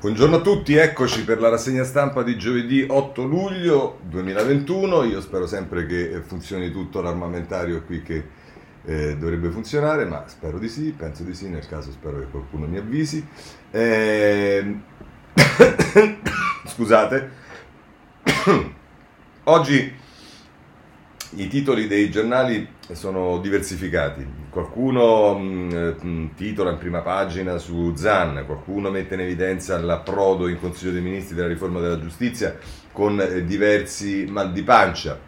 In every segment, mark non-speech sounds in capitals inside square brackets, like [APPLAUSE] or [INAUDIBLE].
Buongiorno a tutti, eccoci per la rassegna stampa di giovedì 8 luglio 2021. Io spero sempre che funzioni tutto l'armamentario qui che eh, dovrebbe funzionare, ma spero di sì, penso di sì, nel caso spero che qualcuno mi avvisi. Eh... [COUGHS] Scusate. [COUGHS] Oggi i titoli dei giornali sono diversificati. Qualcuno mh, mm, eh, titola in prima pagina su Zan, qualcuno mette in evidenza l'approdo in Consiglio dei Ministri della riforma della giustizia con eh, diversi mal di pancia.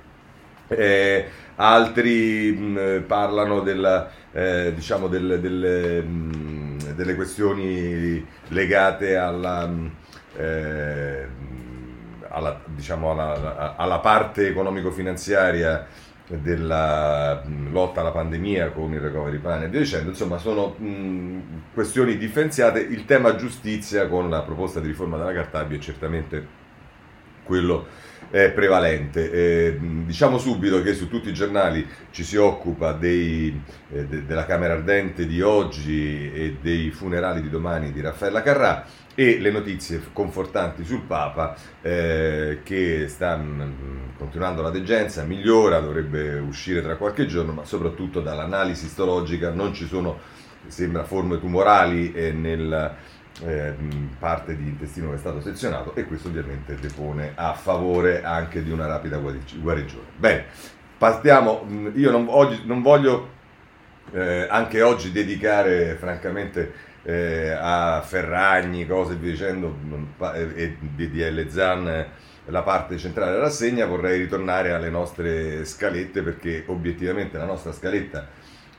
Eh, altri mh, mm, parlano della, eh, diciamo del, del, mh, mm, delle questioni legate alla, eh, alla, diciamo alla, alla parte economico-finanziaria della lotta alla pandemia con il recovery plan e via dicendo, insomma sono mh, questioni differenziate, il tema giustizia con la proposta di riforma della Cartabia è certamente quello eh, prevalente. Eh, diciamo subito che su tutti i giornali ci si occupa dei, eh, de, della Camera Ardente di oggi e dei funerali di domani di Raffaella Carrà e le notizie confortanti sul Papa eh, che sta mm, continuando la degenza, migliora, dovrebbe uscire tra qualche giorno, ma soprattutto dall'analisi istologica non ci sono, sembra, forme tumorali eh, nel eh, parte di intestino che è stato sezionato e questo ovviamente depone a favore anche di una rapida guarigione. Bene, partiamo, mm, io non, oggi, non voglio eh, anche oggi dedicare francamente eh, a Ferragni, cose via dicendo, e DDL Zan la parte centrale della rassegna, vorrei ritornare alle nostre scalette perché obiettivamente la nostra scaletta,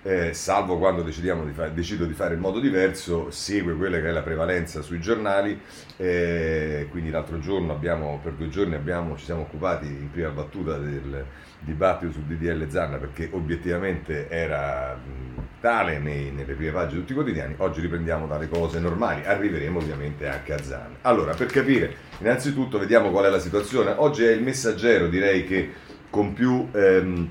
eh, salvo quando di fare, decido di fare in modo diverso, segue quella che è la prevalenza sui giornali, eh, quindi l'altro giorno abbiamo, per due giorni abbiamo, ci siamo occupati in prima battuta del dibattito sul DDL Zanna perché obiettivamente era tale nei, nelle prime pagine di tutti i quotidiani, oggi riprendiamo dalle cose normali, arriveremo ovviamente anche a Zanna. Allora, per capire, innanzitutto vediamo qual è la situazione, oggi è il messaggero, direi che con più... Ehm,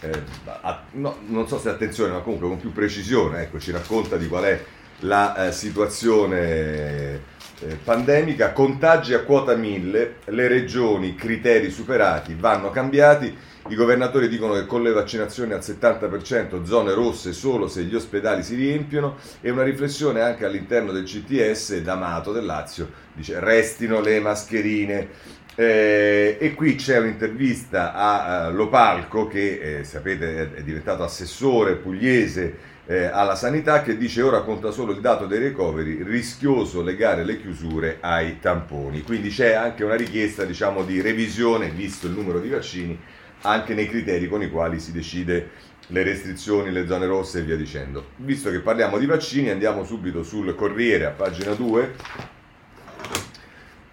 eh, a, no, non so se attenzione, ma comunque con più precisione, ecco, ci racconta di qual è la eh, situazione eh, pandemica, contagi a quota 1000, le regioni, criteri superati, vanno cambiati, i governatori dicono che con le vaccinazioni al 70% zone rosse solo se gli ospedali si riempiono. E una riflessione anche all'interno del CTS D'Amato del Lazio dice restino le mascherine. Eh, e qui c'è un'intervista a, a Lopalco che eh, sapete è diventato assessore pugliese eh, alla sanità che dice ora conta solo il dato dei recovery, rischioso legare le chiusure ai tamponi. Quindi c'è anche una richiesta diciamo, di revisione, visto il numero di vaccini, anche nei criteri con i quali si decide le restrizioni, le zone rosse e via dicendo. Visto che parliamo di vaccini, andiamo subito sul Corriere a pagina 2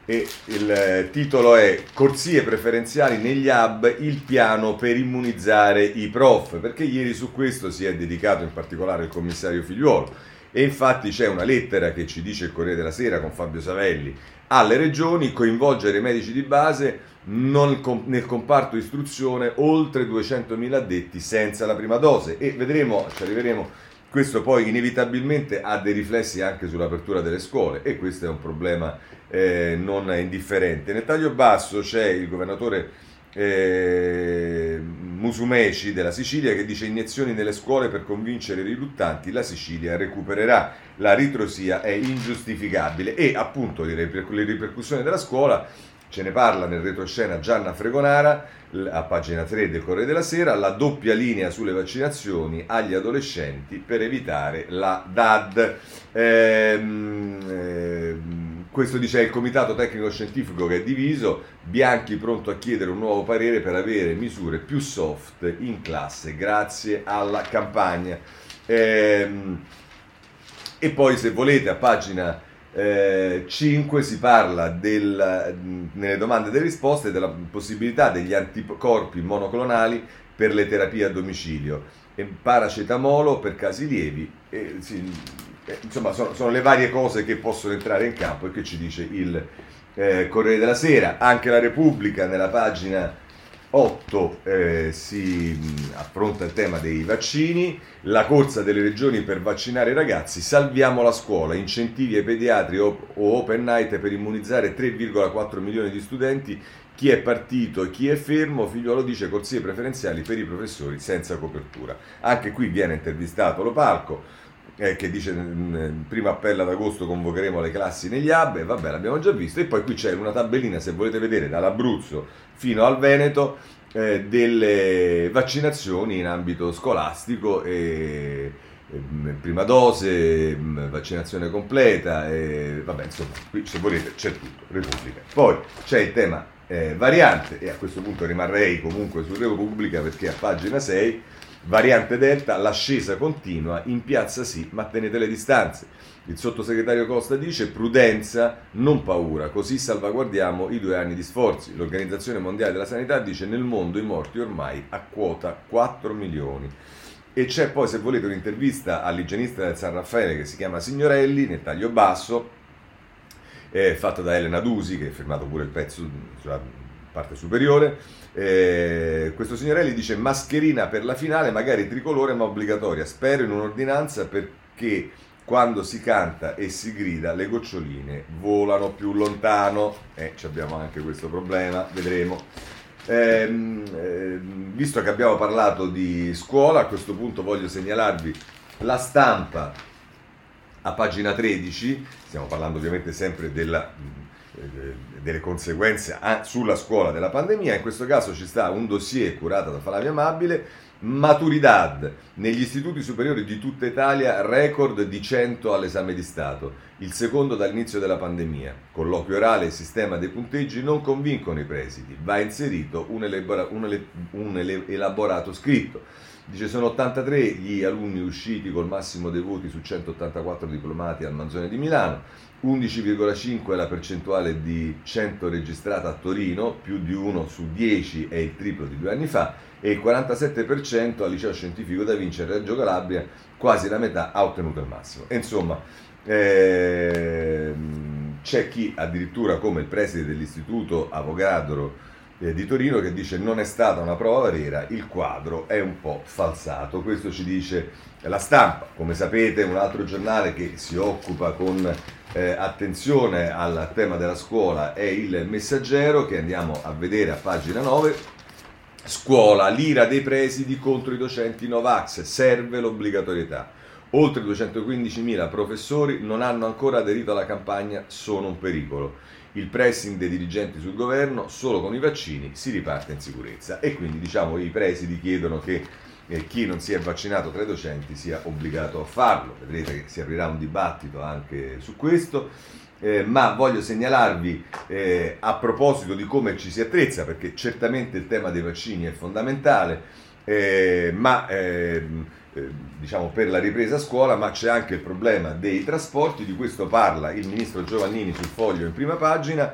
e il eh, titolo è Corsie preferenziali negli hub, il piano per immunizzare i prof, perché ieri su questo si è dedicato in particolare il commissario Figliuolo. E infatti c'è una lettera che ci dice il Corriere della Sera con Fabio Savelli. Alle regioni coinvolgere i medici di base nel comparto istruzione oltre 200.000 addetti senza la prima dose e vedremo, ci arriveremo questo poi inevitabilmente ha dei riflessi anche sull'apertura delle scuole e questo è un problema eh, non indifferente. Nel taglio basso c'è il governatore eh, Musumeci della Sicilia che dice iniezioni nelle scuole per convincere i riluttanti, la Sicilia recupererà, la ritrosia è ingiustificabile e appunto le, ripercussioni della scuola ce ne parla nel retroscena Gianna Fregonara a pagina 3 del Corriere della Sera, la doppia linea sulle vaccinazioni agli adolescenti per evitare la DAD. Ehm, ehm, questo dice il comitato tecnico scientifico che è diviso, Bianchi pronto a chiedere un nuovo parere per avere misure più soft in classe grazie alla campagna. Ehm, e poi se volete a pagina 5 eh, si parla del, nelle domande e delle risposte della possibilità degli anticorpi monoclonali per le terapie a domicilio e paracetamolo per casi lievi. E, sì, eh, insomma, sono, sono, le varie cose che possono entrare in campo e che ci dice il eh, Corriere della Sera. Anche la Repubblica nella pagina 8 eh, si affronta il tema dei vaccini, la corsa delle regioni per vaccinare i ragazzi, salviamo la scuola, incentivi ai pediatri o, o open night per immunizzare 3,4 milioni di studenti, chi è partito e chi è fermo, figliolo dice corsie preferenziali per i professori senza copertura. Anche qui viene intervistato Lo Palco eh, che dice primo appello ad agosto convocheremo le classi negli hub, e vabbè l'abbiamo già visto, e poi qui c'è una tabellina se volete vedere dall'Abruzzo fino al Veneto eh, delle vaccinazioni in ambito scolastico e, e prima dose, vaccinazione completa, e, vabbè insomma qui se volete c'è tutto, Repubblica. Poi c'è il tema eh, variante e a questo punto rimarrei comunque su Repubblica perché a pagina 6 Variante Delta, l'ascesa continua, in piazza sì, ma tenete le distanze. Il sottosegretario Costa dice prudenza, non paura, così salvaguardiamo i due anni di sforzi. L'Organizzazione Mondiale della Sanità dice nel mondo i morti ormai a quota 4 milioni. E c'è poi, se volete, un'intervista all'igienista del San Raffaele che si chiama Signorelli, nel taglio basso, eh, fatta da Elena Dusi, che ha firmato pure il pezzo sulla parte superiore, eh, questo signorelli dice mascherina per la finale, magari tricolore ma obbligatoria. Spero in un'ordinanza perché quando si canta e si grida le goccioline volano più lontano. Eh, abbiamo anche questo problema, vedremo. Eh, visto che abbiamo parlato di scuola, a questo punto voglio segnalarvi la stampa a pagina 13, stiamo parlando ovviamente sempre della eh, delle conseguenze sulla scuola della pandemia. In questo caso ci sta un dossier curato da Flavia Amabile, Maturidad, negli istituti superiori di tutta Italia, record di 100 all'esame di Stato, il secondo dall'inizio della pandemia. Colloquio orale e sistema dei punteggi non convincono i presidi, va inserito un, elabora- un, un elaborato scritto. Dice sono 83 gli alunni usciti col massimo dei voti su 184 diplomati al Manzone di Milano, 11,5 è la percentuale di 100 registrata a Torino, più di 1 su 10 è il triplo di due anni fa, e il 47% al liceo scientifico da Vincere Reggio Calabria, quasi la metà ha ottenuto il massimo. Insomma, ehm, c'è chi addirittura come il preside dell'istituto Avogadro eh, di Torino che dice non è stata una prova vera, il quadro è un po' falsato. Questo ci dice la stampa, come sapete un altro giornale che si occupa con eh, attenzione al tema della scuola è il messaggero che andiamo a vedere a pagina 9. Scuola, l'ira dei presidi contro i docenti Novax, serve l'obbligatorietà. Oltre 215.000 professori non hanno ancora aderito alla campagna Sono un pericolo il pressing dei dirigenti sul governo, solo con i vaccini si riparte in sicurezza. E quindi diciamo i presidi chiedono che eh, chi non si è vaccinato tra i docenti sia obbligato a farlo. Vedrete che si aprirà un dibattito anche su questo. Eh, ma voglio segnalarvi eh, a proposito di come ci si attrezza, perché certamente il tema dei vaccini è fondamentale, eh, ma ehm, eh, diciamo per la ripresa a scuola, ma c'è anche il problema dei trasporti, di questo parla il ministro Giovannini sul foglio in prima pagina,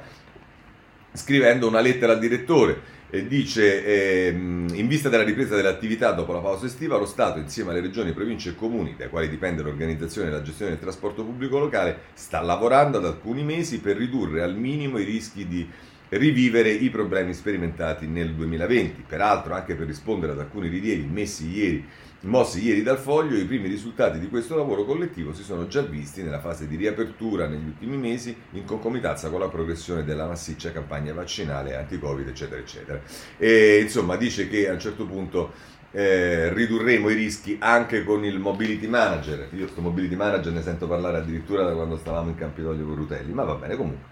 scrivendo una lettera al direttore. Dice, ehm, in vista della ripresa delle attività dopo la pausa estiva, lo Stato, insieme alle regioni, province e comuni, dai quali dipende l'organizzazione e la gestione del trasporto pubblico locale, sta lavorando da alcuni mesi per ridurre al minimo i rischi di rivivere i problemi sperimentati nel 2020. Peraltro, anche per rispondere ad alcuni rilievi messi ieri Mossi ieri dal foglio, i primi risultati di questo lavoro collettivo si sono già visti nella fase di riapertura negli ultimi mesi in concomitanza con la progressione della massiccia campagna vaccinale anti-Covid, eccetera, eccetera. E insomma dice che a un certo punto eh, ridurremo i rischi anche con il mobility manager. Io sto mobility manager ne sento parlare addirittura da quando stavamo in Campidoglio con Rutelli, ma va bene comunque.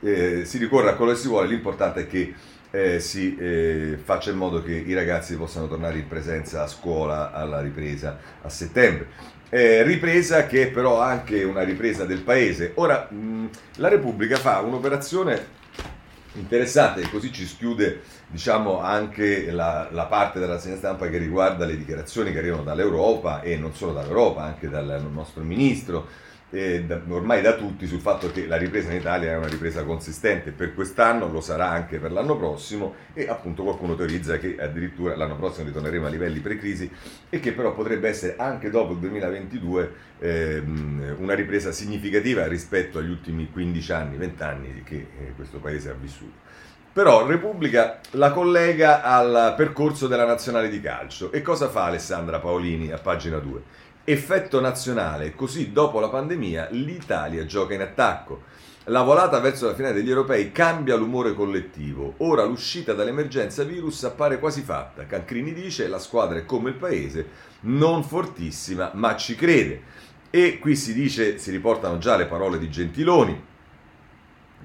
Eh, si ricorre a quello che si vuole, l'importante è che eh, si eh, faccia in modo che i ragazzi possano tornare in presenza a scuola alla ripresa a settembre. Eh, ripresa che è però anche una ripresa del paese. Ora, mh, la Repubblica fa un'operazione interessante e così ci schiude diciamo, anche la, la parte della segna stampa che riguarda le dichiarazioni che arrivano dall'Europa e non solo dall'Europa, anche dal nostro ministro eh, da, ormai da tutti sul fatto che la ripresa in Italia è una ripresa consistente per quest'anno, lo sarà anche per l'anno prossimo e appunto qualcuno teorizza che addirittura l'anno prossimo ritorneremo a livelli pre-crisi e che però potrebbe essere anche dopo il 2022 ehm, una ripresa significativa rispetto agli ultimi 15 anni, 20 anni che eh, questo paese ha vissuto. Però Repubblica la collega al percorso della nazionale di calcio. E cosa fa Alessandra Paolini a pagina 2? Effetto nazionale, così dopo la pandemia l'Italia gioca in attacco. La volata verso la finale degli europei cambia l'umore collettivo. Ora l'uscita dall'emergenza virus appare quasi fatta. Cancrini dice la squadra è come il paese, non fortissima, ma ci crede. E qui si dice, si riportano già le parole di Gentiloni,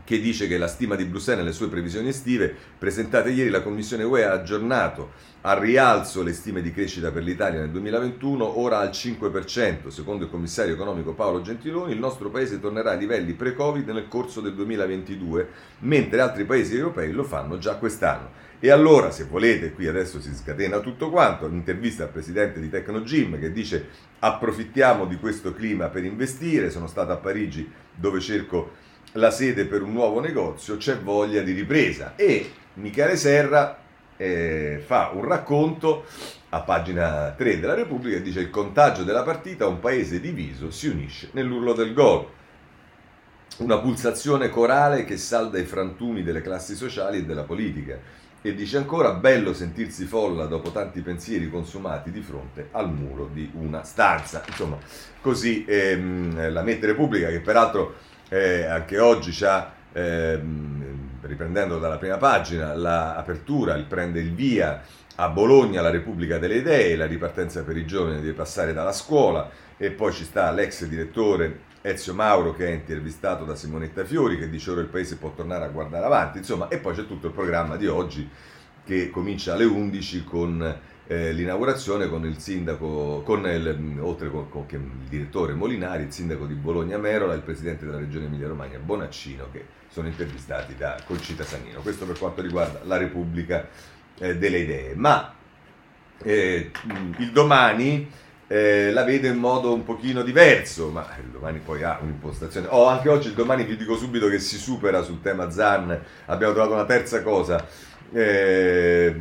che dice che la stima di Bruxelles nelle sue previsioni estive presentate ieri la Commissione UE ha aggiornato al rialzo le stime di crescita per l'Italia nel 2021, ora al 5%. Secondo il commissario economico Paolo Gentiloni, il nostro paese tornerà ai livelli pre-Covid nel corso del 2022, mentre altri paesi europei lo fanno già quest'anno. E allora, se volete, qui adesso si scatena tutto quanto, un'intervista al presidente di Tecnogym che dice approfittiamo di questo clima per investire, sono stato a Parigi dove cerco la sede per un nuovo negozio, c'è voglia di ripresa. E Michele Serra eh, fa un racconto a pagina 3 della Repubblica e dice il contagio della partita, un paese diviso si unisce nell'urlo del gol. Una pulsazione corale che salda i frantumi delle classi sociali e della politica. E dice ancora, bello sentirsi folla dopo tanti pensieri consumati di fronte al muro di una stanza. Insomma, così ehm, la mette Repubblica, che peraltro eh, anche oggi c'ha, ehm, riprendendo dalla prima pagina, l'apertura, il prende il via a Bologna la Repubblica delle Idee, la ripartenza per i giovani deve passare dalla scuola e poi ci sta l'ex direttore Ezio Mauro che è intervistato da Simonetta Fiori che dice ora il paese può tornare a guardare avanti, insomma, e poi c'è tutto il programma di oggi che comincia alle 11 con eh, l'inaugurazione con il sindaco, con il, oltre con, con, il direttore Molinari, il sindaco di Bologna Merola il presidente della regione Emilia Romagna Bonaccino che sono intervistati da Concita Sannino. Questo per quanto riguarda la Repubblica eh, delle Idee. Ma eh, il domani eh, la vedo in modo un pochino diverso, ma il domani poi ha un'impostazione. Oh, anche oggi il domani vi dico subito che si supera sul tema Zan, abbiamo trovato una terza cosa eh,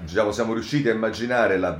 diciamo, siamo riusciti a immaginare la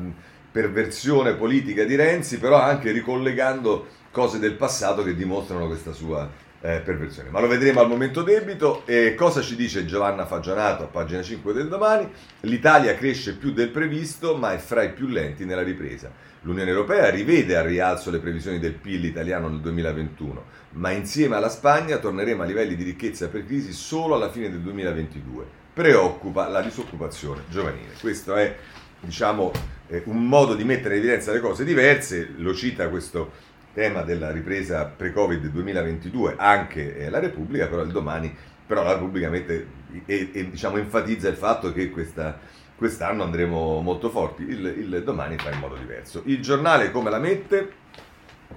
perversione politica di Renzi, però anche ricollegando cose del passato che dimostrano questa sua eh, perversione. Ma lo vedremo al momento debito. E cosa ci dice Giovanna Fagionato a pagina 5 del domani? L'Italia cresce più del previsto, ma è fra i più lenti nella ripresa. L'Unione Europea rivede al rialzo le previsioni del PIL italiano nel 2021, ma insieme alla Spagna torneremo a livelli di ricchezza per crisi solo alla fine del 2022 preoccupa la disoccupazione giovanile. Questo è diciamo, eh, un modo di mettere in evidenza le cose diverse, lo cita questo tema della ripresa pre-Covid 2022 anche eh, la Repubblica, però il domani però la Repubblica mette e, e diciamo, enfatizza il fatto che questa, quest'anno andremo molto forti, il, il domani fa in modo diverso. Il giornale come la mette?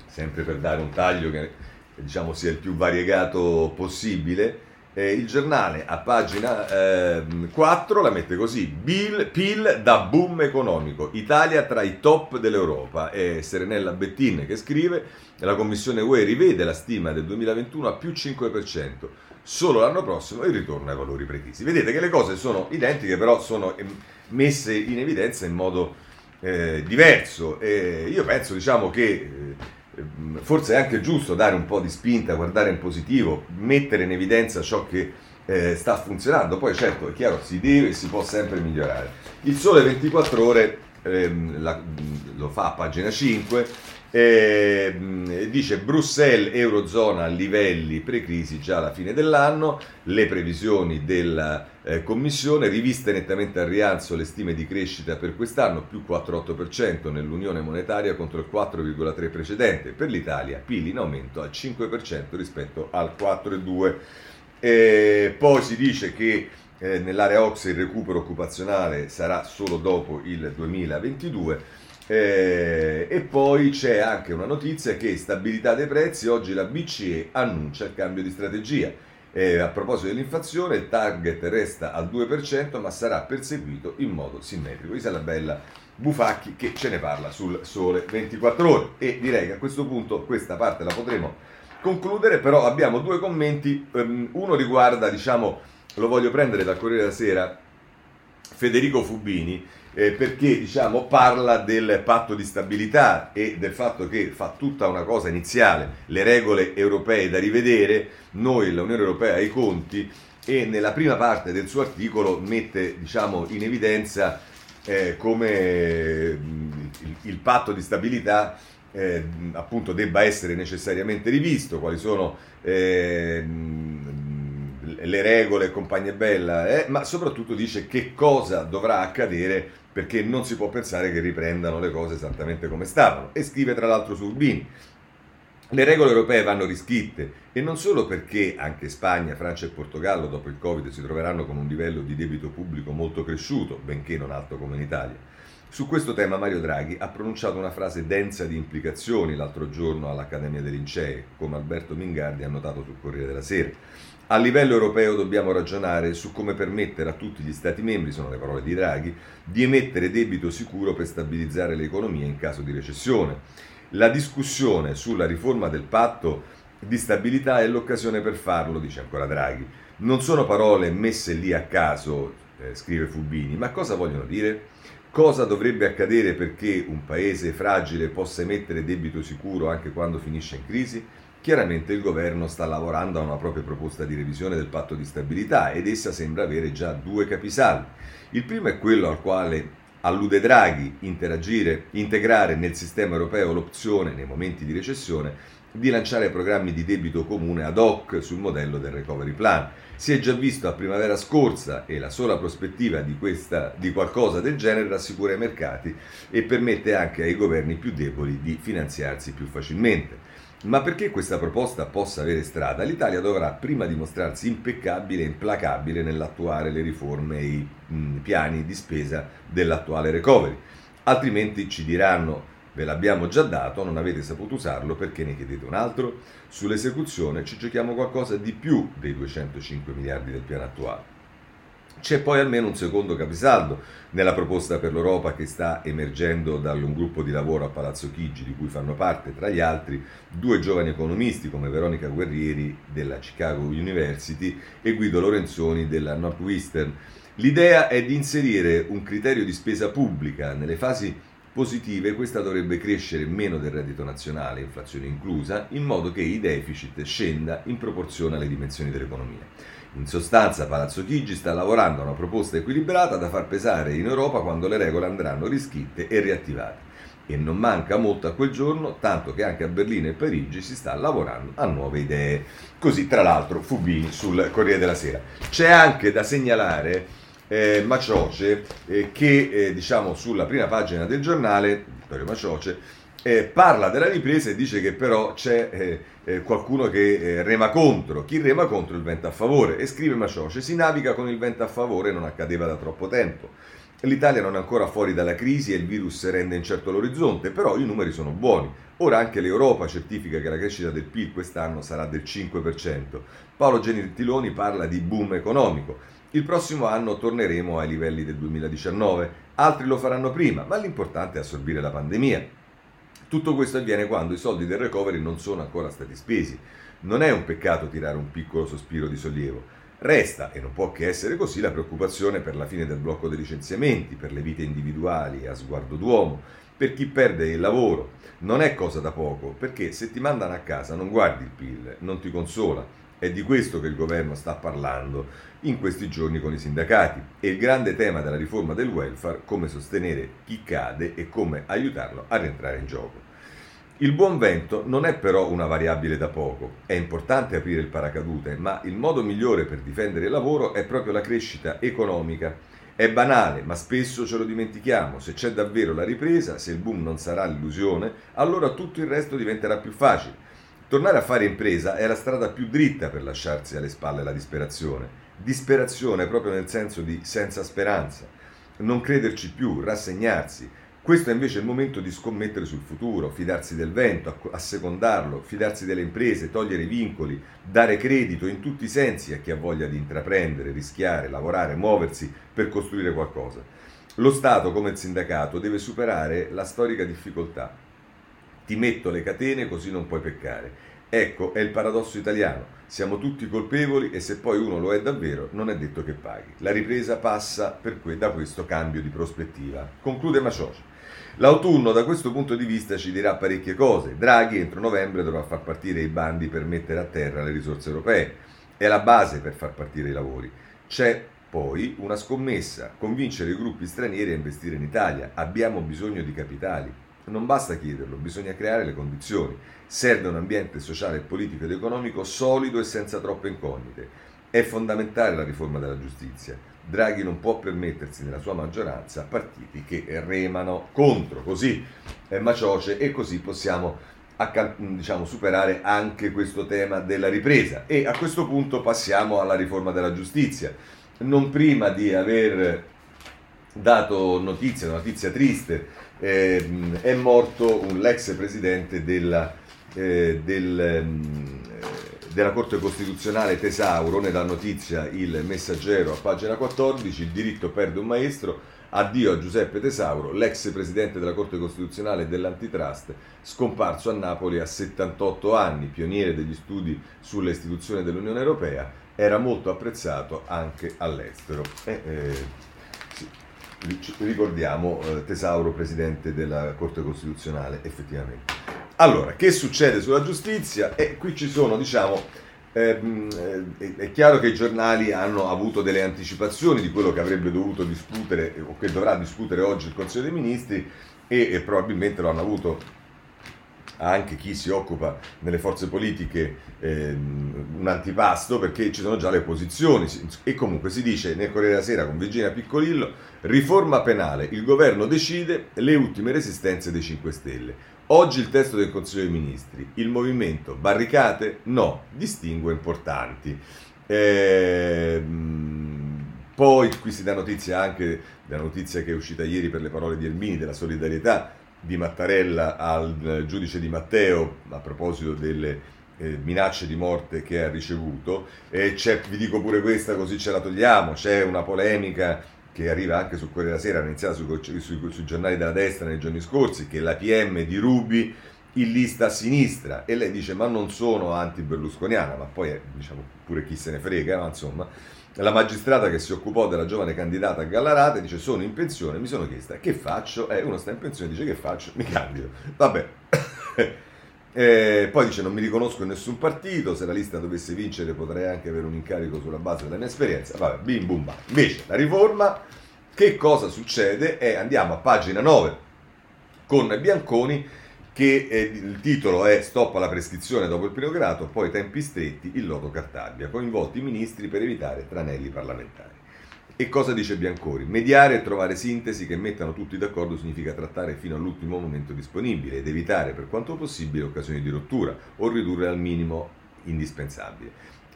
Sempre per dare un taglio che diciamo, sia il più variegato possibile eh, il giornale a pagina eh, 4 la mette così, Bill, PIL da boom economico, Italia tra i top dell'Europa, è Serenella Bettin che scrive, la Commissione UE rivede la stima del 2021 a più 5%, solo l'anno prossimo il ritorno ai valori precisi. Vedete che le cose sono identiche, però sono ehm, messe in evidenza in modo eh, diverso. E io penso diciamo che eh, forse è anche giusto dare un po' di spinta, guardare in positivo, mettere in evidenza ciò che eh, sta funzionando. Poi certo, è chiaro, si deve e si può sempre migliorare. Il Sole 24 ore ehm, la, lo fa a pagina 5 e, ehm, dice Bruxelles, Eurozona a livelli pre-crisi già alla fine dell'anno, le previsioni della eh, Commissione, riviste nettamente al rialzo le stime di crescita per quest'anno, più 4,8% nell'Unione Monetaria contro il 4,3% precedente, per l'Italia PIL in aumento al 5% rispetto al 4,2%. E poi si dice che eh, nell'area OXE il recupero occupazionale sarà solo dopo il 2022 eh, e poi c'è anche una notizia che stabilità dei prezzi, oggi la BCE annuncia il cambio di strategia. Eh, a proposito dell'inflazione, il target resta al 2%, ma sarà perseguito in modo simmetrico. Isabella Bufacchi che ce ne parla sul Sole 24 ore. E direi che a questo punto questa parte la potremo concludere, però abbiamo due commenti. Um, uno riguarda, diciamo, lo voglio prendere dal Corriere della Sera, Federico Fubini eh, perché diciamo, parla del patto di stabilità e del fatto che fa tutta una cosa iniziale, le regole europee da rivedere, noi l'Unione Europea i conti e nella prima parte del suo articolo mette diciamo, in evidenza eh, come il, il, patto di stabilità eh, appunto debba essere necessariamente rivisto, quali sono eh, le regole, compagnia bella, eh, ma soprattutto dice che cosa dovrà accadere perché non si può pensare che riprendano le cose esattamente come stavano. E scrive tra l'altro su Urbini. Le regole europee vanno riscritte e non solo perché anche Spagna, Francia e Portogallo dopo il Covid si troveranno con un livello di debito pubblico molto cresciuto, benché non alto come in Italia. Su questo tema Mario Draghi ha pronunciato una frase densa di implicazioni l'altro giorno all'Accademia dei Lincei, come Alberto Mingardi ha notato sul Corriere della Sera. A livello europeo dobbiamo ragionare su come permettere a tutti gli Stati membri, sono le parole di Draghi, di emettere debito sicuro per stabilizzare l'economia in caso di recessione. La discussione sulla riforma del patto di stabilità è l'occasione per farlo, dice ancora Draghi. Non sono parole messe lì a caso, eh, scrive Fubini, ma cosa vogliono dire? Cosa dovrebbe accadere perché un paese fragile possa emettere debito sicuro anche quando finisce in crisi? Chiaramente il governo sta lavorando a una propria proposta di revisione del patto di stabilità ed essa sembra avere già due capisaldi. Il primo è quello al quale allude Draghi, integrare nel sistema europeo l'opzione, nei momenti di recessione, di lanciare programmi di debito comune ad hoc sul modello del recovery plan. Si è già visto a primavera scorsa e la sola prospettiva di, questa, di qualcosa del genere rassicura i mercati e permette anche ai governi più deboli di finanziarsi più facilmente. Ma perché questa proposta possa avere strada, l'Italia dovrà prima dimostrarsi impeccabile e implacabile nell'attuare le riforme e i mh, piani di spesa dell'attuale recovery. Altrimenti ci diranno ve l'abbiamo già dato, non avete saputo usarlo perché ne chiedete un altro? Sull'esecuzione ci giochiamo qualcosa di più dei 205 miliardi del piano attuale. C'è poi almeno un secondo capisaldo nella proposta per l'Europa che sta emergendo da un gruppo di lavoro a Palazzo Chigi, di cui fanno parte, tra gli altri, due giovani economisti come Veronica Guerrieri della Chicago University e Guido Lorenzoni della Northwestern. L'idea è di inserire un criterio di spesa pubblica nelle fasi positive, questa dovrebbe crescere meno del reddito nazionale, inflazione inclusa, in modo che il deficit scenda in proporzione alle dimensioni dell'economia. In sostanza Palazzo Chigi sta lavorando a una proposta equilibrata da far pesare in Europa quando le regole andranno riscritte e riattivate. E non manca molto a quel giorno, tanto che anche a Berlino e Parigi si sta lavorando a nuove idee. Così, tra l'altro, Fubini sul Corriere della Sera. C'è anche da segnalare eh, Macioce eh, che, eh, diciamo, sulla prima pagina del giornale, Vittorio Macioce, eh, parla della ripresa e dice che però c'è eh, eh, qualcuno che eh, rema contro. Chi rema contro il vento a favore? E scrive Macioce, si naviga con il vento a favore, non accadeva da troppo tempo. L'Italia non è ancora fuori dalla crisi e il virus rende incerto l'orizzonte, però i numeri sono buoni. Ora anche l'Europa certifica che la crescita del PIL quest'anno sarà del 5%. Paolo Gentiloni parla di boom economico. Il prossimo anno torneremo ai livelli del 2019. Altri lo faranno prima, ma l'importante è assorbire la pandemia. Tutto questo avviene quando i soldi del recovery non sono ancora stati spesi. Non è un peccato tirare un piccolo sospiro di sollievo. Resta, e non può che essere così, la preoccupazione per la fine del blocco dei licenziamenti, per le vite individuali a sguardo d'uomo, per chi perde il lavoro. Non è cosa da poco, perché se ti mandano a casa non guardi il PIL, non ti consola. È di questo che il governo sta parlando in questi giorni con i sindacati. E il grande tema della riforma del welfare, come sostenere chi cade e come aiutarlo a rientrare in gioco. Il buon vento non è però una variabile da poco, è importante aprire il paracadute, ma il modo migliore per difendere il lavoro è proprio la crescita economica. È banale, ma spesso ce lo dimentichiamo, se c'è davvero la ripresa, se il boom non sarà l'illusione, allora tutto il resto diventerà più facile. Tornare a fare impresa è la strada più dritta per lasciarsi alle spalle la disperazione. Disperazione proprio nel senso di senza speranza. Non crederci più, rassegnarsi, questo è invece il momento di scommettere sul futuro, fidarsi del vento, assecondarlo, fidarsi delle imprese, togliere i vincoli, dare credito in tutti i sensi a chi ha voglia di intraprendere, rischiare, lavorare, muoversi per costruire qualcosa. Lo Stato, come il sindacato, deve superare la storica difficoltà. Ti metto le catene così non puoi peccare. Ecco, è il paradosso italiano. Siamo tutti colpevoli e se poi uno lo è davvero, non è detto che paghi. La ripresa passa que- da questo cambio di prospettiva. Conclude Macioci. L'autunno da questo punto di vista ci dirà parecchie cose. Draghi entro novembre dovrà far partire i bandi per mettere a terra le risorse europee. È la base per far partire i lavori. C'è poi una scommessa, convincere i gruppi stranieri a investire in Italia. Abbiamo bisogno di capitali. Non basta chiederlo, bisogna creare le condizioni. Serve un ambiente sociale, politico ed economico solido e senza troppe incognite. È fondamentale la riforma della giustizia. Draghi non può permettersi nella sua maggioranza partiti che remano contro, così è macioce e così possiamo diciamo, superare anche questo tema della ripresa. E a questo punto passiamo alla riforma della giustizia non prima di aver dato notizia, notizia triste, eh, è morto un, l'ex presidente della, eh, del, mm, della Corte Costituzionale Tesauro, nella notizia Il Messaggero a pagina 14, il diritto perde un maestro, addio a Giuseppe Tesauro, l'ex presidente della Corte Costituzionale dell'Antitrust, scomparso a Napoli a 78 anni, pioniere degli studi sulle istituzioni dell'Unione Europea, era molto apprezzato anche all'estero. Eh, sì, ricordiamo eh, Tesauro, presidente della Corte Costituzionale, effettivamente. Allora, che succede sulla giustizia? E qui ci sono, diciamo, ehm, eh, è chiaro che i giornali hanno avuto delle anticipazioni di quello che avrebbe dovuto discutere o che dovrà discutere oggi il Consiglio dei Ministri e, e probabilmente lo hanno avuto anche chi si occupa nelle forze politiche ehm, un antipasto perché ci sono già le posizioni e comunque si dice nel Corriere della Sera con Virginia Piccolillo riforma penale, il governo decide le ultime resistenze dei 5 Stelle. Oggi il testo del Consiglio dei Ministri, il movimento barricate? No, distingue importanti. Ehm, poi qui si dà notizia anche della notizia che è uscita ieri per le parole di Elmini della solidarietà di Mattarella al giudice di Matteo a proposito delle eh, minacce di morte che ha ricevuto. E vi dico pure questa così ce la togliamo, c'è una polemica che arriva anche sul Corriere della Sera, è iniziata sui, sui, sui, giornali della destra nei giorni scorsi, che la PM di Rubi in lista a sinistra e lei dice ma non sono anti-berlusconiana, ma poi diciamo pure chi se ne frega, ma insomma la magistrata che si occupò della giovane candidata a Gallarate dice sono in pensione, mi sono chiesta che faccio? Eh, uno sta in pensione e dice che faccio? Mi candido. Vabbè. [LAUGHS] eh, poi dice non mi riconosco in nessun partito, se la lista dovesse vincere potrei anche avere un incarico sulla base della mia esperienza. Vabbè, bim bum bam. Invece la riforma, che cosa succede? Eh, andiamo a pagina 9 con Bianconi che eh, il titolo è Stop alla prescrizione dopo il primo grado, poi tempi stretti, il lodo Cartabia, coinvolti i ministri per evitare tranelli parlamentari. E cosa dice Biancori? Mediare e trovare sintesi che mettano tutti d'accordo significa trattare fino all'ultimo momento disponibile ed evitare per quanto possibile occasioni di rottura o ridurre al minimo indispensabile.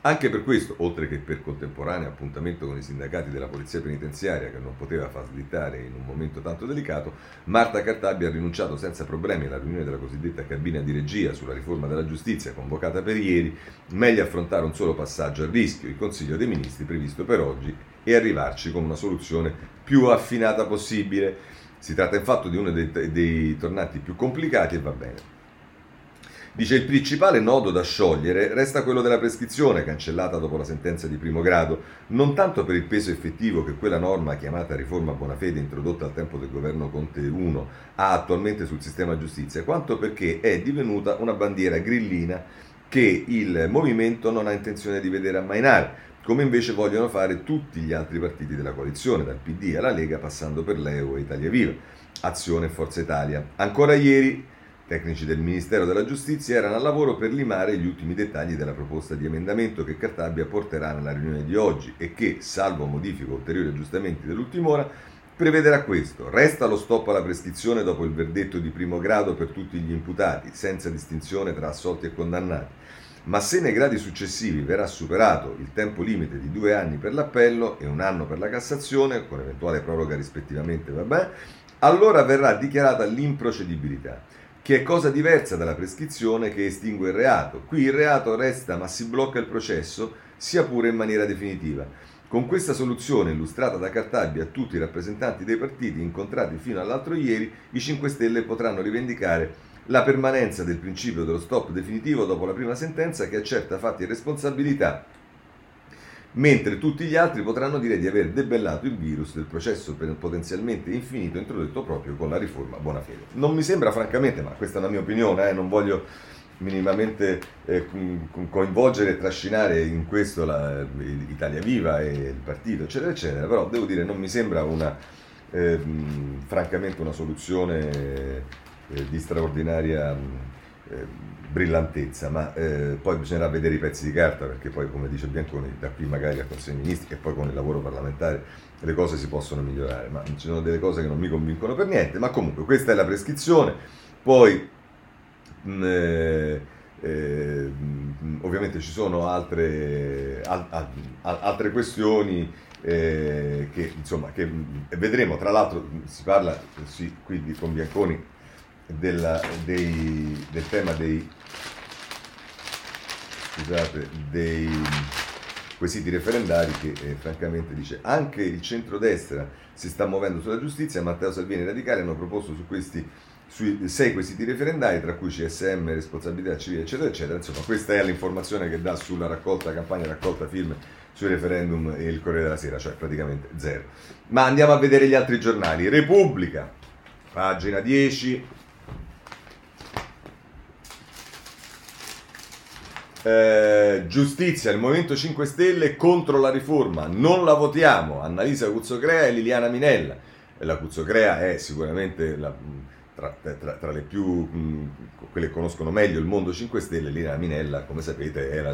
Anche per questo, oltre che per contemporaneo appuntamento con i sindacati della Polizia Penitenziaria che non poteva far slittare in un momento tanto delicato, Marta Cartabia ha rinunciato senza problemi alla riunione della cosiddetta cabina di regia sulla riforma della giustizia convocata per ieri, meglio affrontare un solo passaggio a rischio, il Consiglio dei Ministri previsto per oggi, e arrivarci con una soluzione più affinata possibile. Si tratta infatti di uno dei, dei tornati più complicati e va bene. Dice il principale nodo da sciogliere resta quello della prescrizione, cancellata dopo la sentenza di primo grado, non tanto per il peso effettivo che quella norma chiamata riforma Bonafede introdotta al tempo del governo Conte 1 ha attualmente sul sistema giustizia, quanto perché è divenuta una bandiera grillina che il movimento non ha intenzione di vedere ammainare, come invece vogliono fare tutti gli altri partiti della coalizione, dal PD alla Lega passando per l'EU e Italia Viva, Azione e Forza Italia. Ancora ieri tecnici del Ministero della Giustizia erano al lavoro per limare gli ultimi dettagli della proposta di emendamento che Cartabia porterà nella riunione di oggi e che, salvo modifiche ulteriori aggiustamenti dell'ultima ora, prevederà questo. Resta lo stop alla prescrizione dopo il verdetto di primo grado per tutti gli imputati, senza distinzione tra assolti e condannati. Ma se nei gradi successivi verrà superato il tempo limite di due anni per l'appello e un anno per la Cassazione, con eventuale proroga rispettivamente, vabbè, allora verrà dichiarata l'improcedibilità che è cosa diversa dalla prescrizione che estingue il reato. Qui il reato resta ma si blocca il processo, sia pure in maniera definitiva. Con questa soluzione illustrata da Cartabia a tutti i rappresentanti dei partiti incontrati fino all'altro ieri, i 5 Stelle potranno rivendicare la permanenza del principio dello stop definitivo dopo la prima sentenza che accerta fatti e responsabilità mentre tutti gli altri potranno dire di aver debellato il virus del processo potenzialmente infinito introdotto proprio con la riforma Bonafede. Non mi sembra francamente, ma questa è una mia opinione, eh, non voglio minimamente eh, coinvolgere e trascinare in questo la, Italia Viva e il partito, eccetera, eccetera, però devo dire non mi sembra una, eh, francamente una soluzione eh, di straordinaria eh, brillantezza, ma eh, poi bisognerà vedere i pezzi di carta perché poi come dice Bianconi da qui magari al Consiglio dei Ministri e poi con il lavoro parlamentare le cose si possono migliorare, ma ci sono delle cose che non mi convincono per niente, ma comunque questa è la prescrizione, poi mh, mm, eh, eh, ovviamente ci sono altre, al, al, altre questioni eh, che, insomma, che vedremo, tra l'altro si parla sì, quindi con Bianconi della, dei, del tema dei, scusate, dei quesiti referendari che eh, francamente dice anche il centrodestra si sta muovendo sulla giustizia, Matteo Salvini e radicali hanno proposto su questi sui sei quesiti referendari, tra cui CSM, responsabilità civile, eccetera, eccetera. Insomma, questa è l'informazione che dà sulla raccolta, campagna raccolta firme sui referendum e il Corriere della Sera, cioè praticamente zero. Ma andiamo a vedere gli altri giornali. Repubblica, pagina 10, Eh, giustizia, il Movimento 5 Stelle contro la riforma, non la votiamo. Annalisa Cuzzocrea e Liliana Minella. La Cuzzocrea è sicuramente la, tra, tra, tra, le più, mh, quelle che conoscono meglio il mondo 5 Stelle, Liliana Minella, come sapete, è la,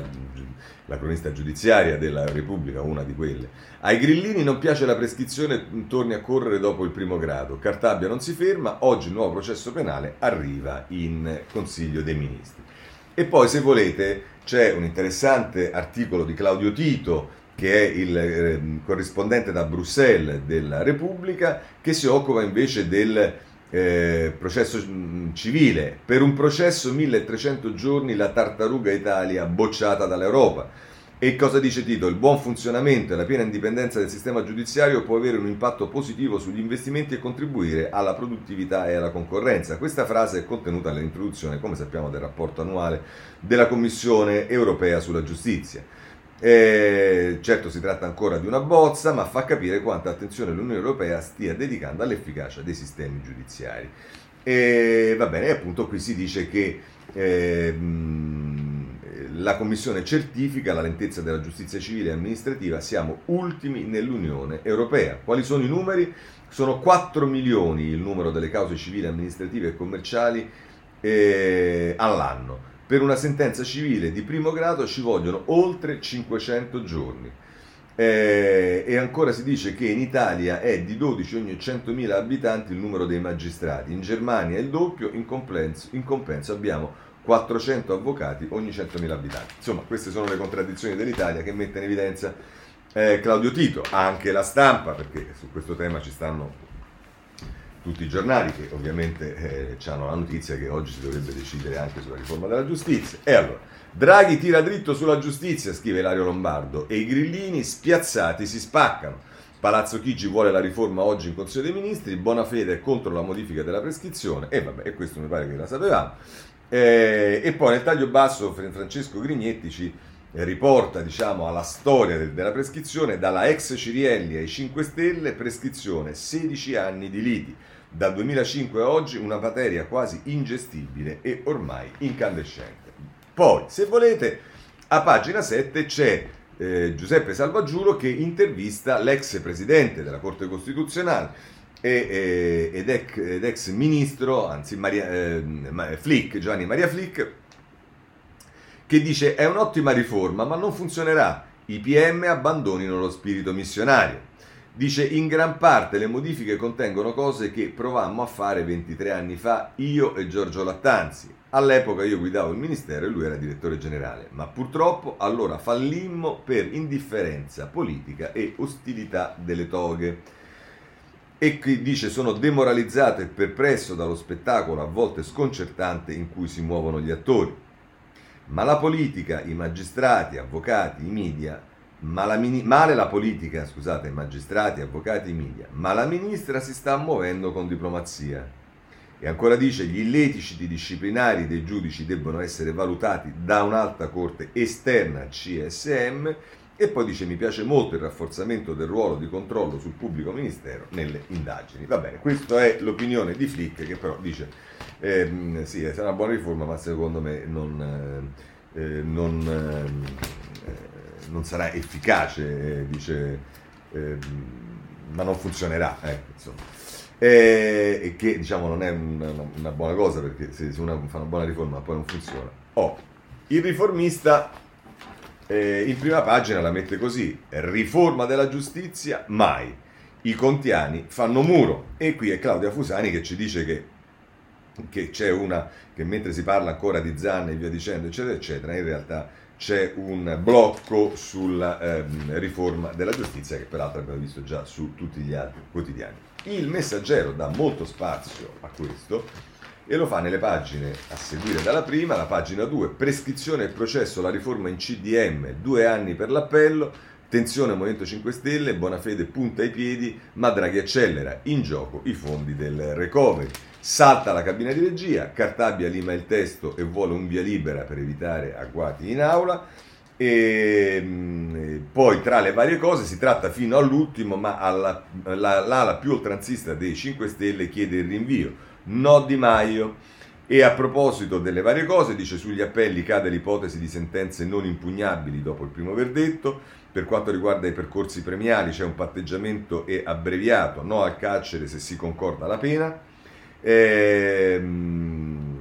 la, cronista giudiziaria della Repubblica, una di quelle. Ai grillini non piace la prescrizione, torni a correre dopo il primo grado. Cartabia non si ferma, oggi il nuovo processo penale arriva in Consiglio dei Ministri. E poi, se volete, c'è un interessante articolo di Claudio Tito, che è il eh, corrispondente da Bruxelles della Repubblica, che si occupa invece del eh, processo mm, civile. Per un processo 1300 giorni la tartaruga Italia bocciata dall'Europa. E cosa dice Tito? Il buon funzionamento e la piena indipendenza del sistema giudiziario può avere un impatto positivo sugli investimenti e contribuire alla produttività e alla concorrenza. Questa frase è contenuta nell'introduzione, come sappiamo, del rapporto annuale della Commissione europea sulla giustizia. Eh, certo si tratta ancora di una bozza, ma fa capire quanta attenzione l'Unione Europea stia dedicando all'efficacia dei sistemi giudiziari. E va bene, appunto qui si dice che eh, la Commissione certifica la lentezza della giustizia civile e amministrativa, siamo ultimi nell'Unione Europea. Quali sono i numeri? Sono 4 milioni il numero delle cause civili, amministrative e commerciali eh, all'anno. Per una sentenza civile di primo grado ci vogliono oltre 500 giorni. Eh, e ancora si dice che in Italia è di 12 ogni 100.000 abitanti il numero dei magistrati, in Germania è il doppio, in compenso, in compenso abbiamo 400 avvocati ogni 100.000 abitanti. Insomma, queste sono le contraddizioni dell'Italia che mette in evidenza eh, Claudio Tito, anche la stampa, perché su questo tema ci stanno tutti i giornali che ovviamente eh, hanno la notizia che oggi si dovrebbe decidere anche sulla riforma della giustizia. E allora, Draghi tira dritto sulla giustizia, scrive Lario Lombardo, e i grillini spiazzati si spaccano. Palazzo Chigi vuole la riforma oggi in Consiglio dei Ministri, Bonafede è contro la modifica della prescrizione, e vabbè, e questo mi pare che la sapevamo. Eh, e poi nel taglio basso Francesco Grignetti ci riporta diciamo, alla storia del, della prescrizione dalla ex Cirielli ai 5 Stelle, prescrizione 16 anni di liti. Dal 2005 a oggi una materia quasi ingestibile e ormai incandescente. Poi, se volete, a pagina 7 c'è eh, Giuseppe Salvaggiuro che intervista l'ex presidente della Corte Costituzionale e, ed, ex, ministro, anzi Maria, eh, Flick, Giovanni Maria Flick, che dice è un'ottima riforma ma non funzionerà, i PM abbandonino lo spirito missionario. Dice in gran parte le modifiche contengono cose che provammo a fare 23 anni fa io e Giorgio Lattanzi. All'epoca io guidavo il ministero e lui era direttore generale, ma purtroppo allora fallimmo per indifferenza politica e ostilità delle toghe e che dice sono demoralizzato e perplesso dallo spettacolo a volte sconcertante in cui si muovono gli attori. Ma la politica, i magistrati, avvocati, i media, ma la mini- male la politica, scusate, i magistrati, avvocati, i media, ma la ministra si sta muovendo con diplomazia. E ancora dice gli illeciti disciplinari dei giudici debbono essere valutati da un'alta corte esterna CSM E poi dice mi piace molto il rafforzamento del ruolo di controllo sul pubblico ministero nelle indagini. Va bene, questa è l'opinione di Flick che però dice ehm, sì, è una buona riforma ma secondo me non, eh, eh non, eh, non sarà efficace, eh, dice, ehm, ma non funzionerà. Ecco, e che diciamo non è una, una, buona cosa perché se uno fa una buona riforma poi non funziona. Oh, il riformista eh, in prima pagina la mette così, riforma della giustizia, mai. I contiani fanno muro. E qui è Claudia Fusani che ci dice che, che c'è una, che mentre si parla ancora di Zanne e via dicendo, eccetera, eccetera, in realtà c'è un blocco sulla ehm, riforma della giustizia che peraltro abbiamo visto già su tutti gli altri quotidiani. Il messaggero dà molto spazio a questo e lo fa nelle pagine a seguire dalla prima, la pagina 2, prescrizione e processo, la riforma in CDM, due anni per l'appello, tensione Movimento 5 Stelle, Bonafede punta i piedi, ma Draghi accelera, in gioco i fondi del recovery. Salta la cabina di regia, Cartabia lima il testo e vuole un via libera per evitare agguati in aula. E mm, poi tra le varie cose si tratta fino all'ultimo, ma alla, la, l'ala più oltranzista dei 5 Stelle chiede il rinvio. No Di Maio. E a proposito delle varie cose, dice sugli appelli cade l'ipotesi di sentenze non impugnabili dopo il primo verdetto. Per quanto riguarda i percorsi premiali c'è un patteggiamento e abbreviato, no al carcere se si concorda la pena. Ehm,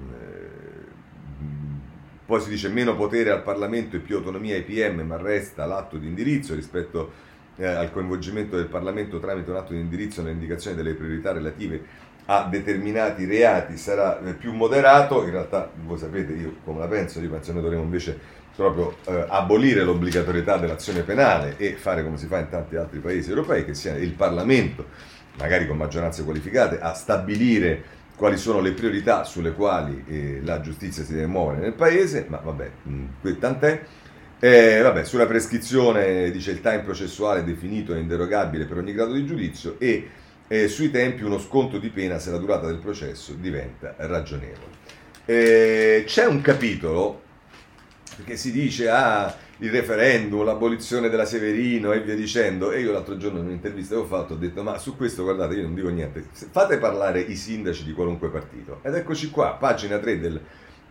poi si dice meno potere al Parlamento e più autonomia ai PM, ma resta l'atto di indirizzo rispetto eh, al coinvolgimento del Parlamento tramite un atto di indirizzo nell'indicazione delle priorità relative a determinati reati sarà più moderato. In realtà, voi sapete, io come la penso, io penso che noi dovremmo invece proprio eh, abolire l'obbligatorietà dell'azione penale e fare come si fa in tanti altri paesi europei, che sia il Parlamento magari con maggioranze qualificate, a stabilire quali sono le priorità sulle quali eh, la giustizia si deve muovere nel paese, ma vabbè, mh, tant'è. Eh, vabbè, sulla prescrizione dice il time processuale definito e inderogabile per ogni grado di giudizio e eh, sui tempi uno sconto di pena se la durata del processo diventa ragionevole. Eh, c'è un capitolo che si dice ah, il referendum, l'abolizione della Severino e via dicendo. E io l'altro giorno in un'intervista che ho fatto ho detto: Ma su questo guardate, io non dico niente. Fate parlare i sindaci di qualunque partito. Ed eccoci qua, pagina 3 del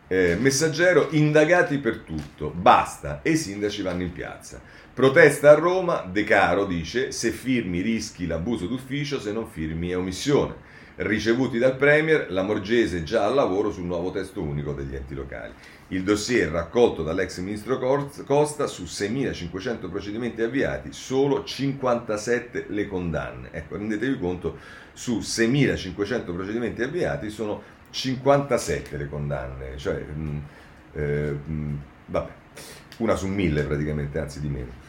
eh, messaggero, indagati per tutto, basta. E i sindaci vanno in piazza. Protesta a Roma, De Caro dice: Se firmi rischi l'abuso d'ufficio, se non firmi è omissione ricevuti dal Premier, la Morgese già al lavoro sul nuovo testo unico degli enti locali. Il dossier raccolto dall'ex ministro Costa su 6.500 procedimenti avviati, solo 57 le condanne. Ecco, rendetevi conto, su 6.500 procedimenti avviati sono 57 le condanne, cioè, mh, mm, eh, mh, mm, vabbè, una su mille praticamente, anzi di meno.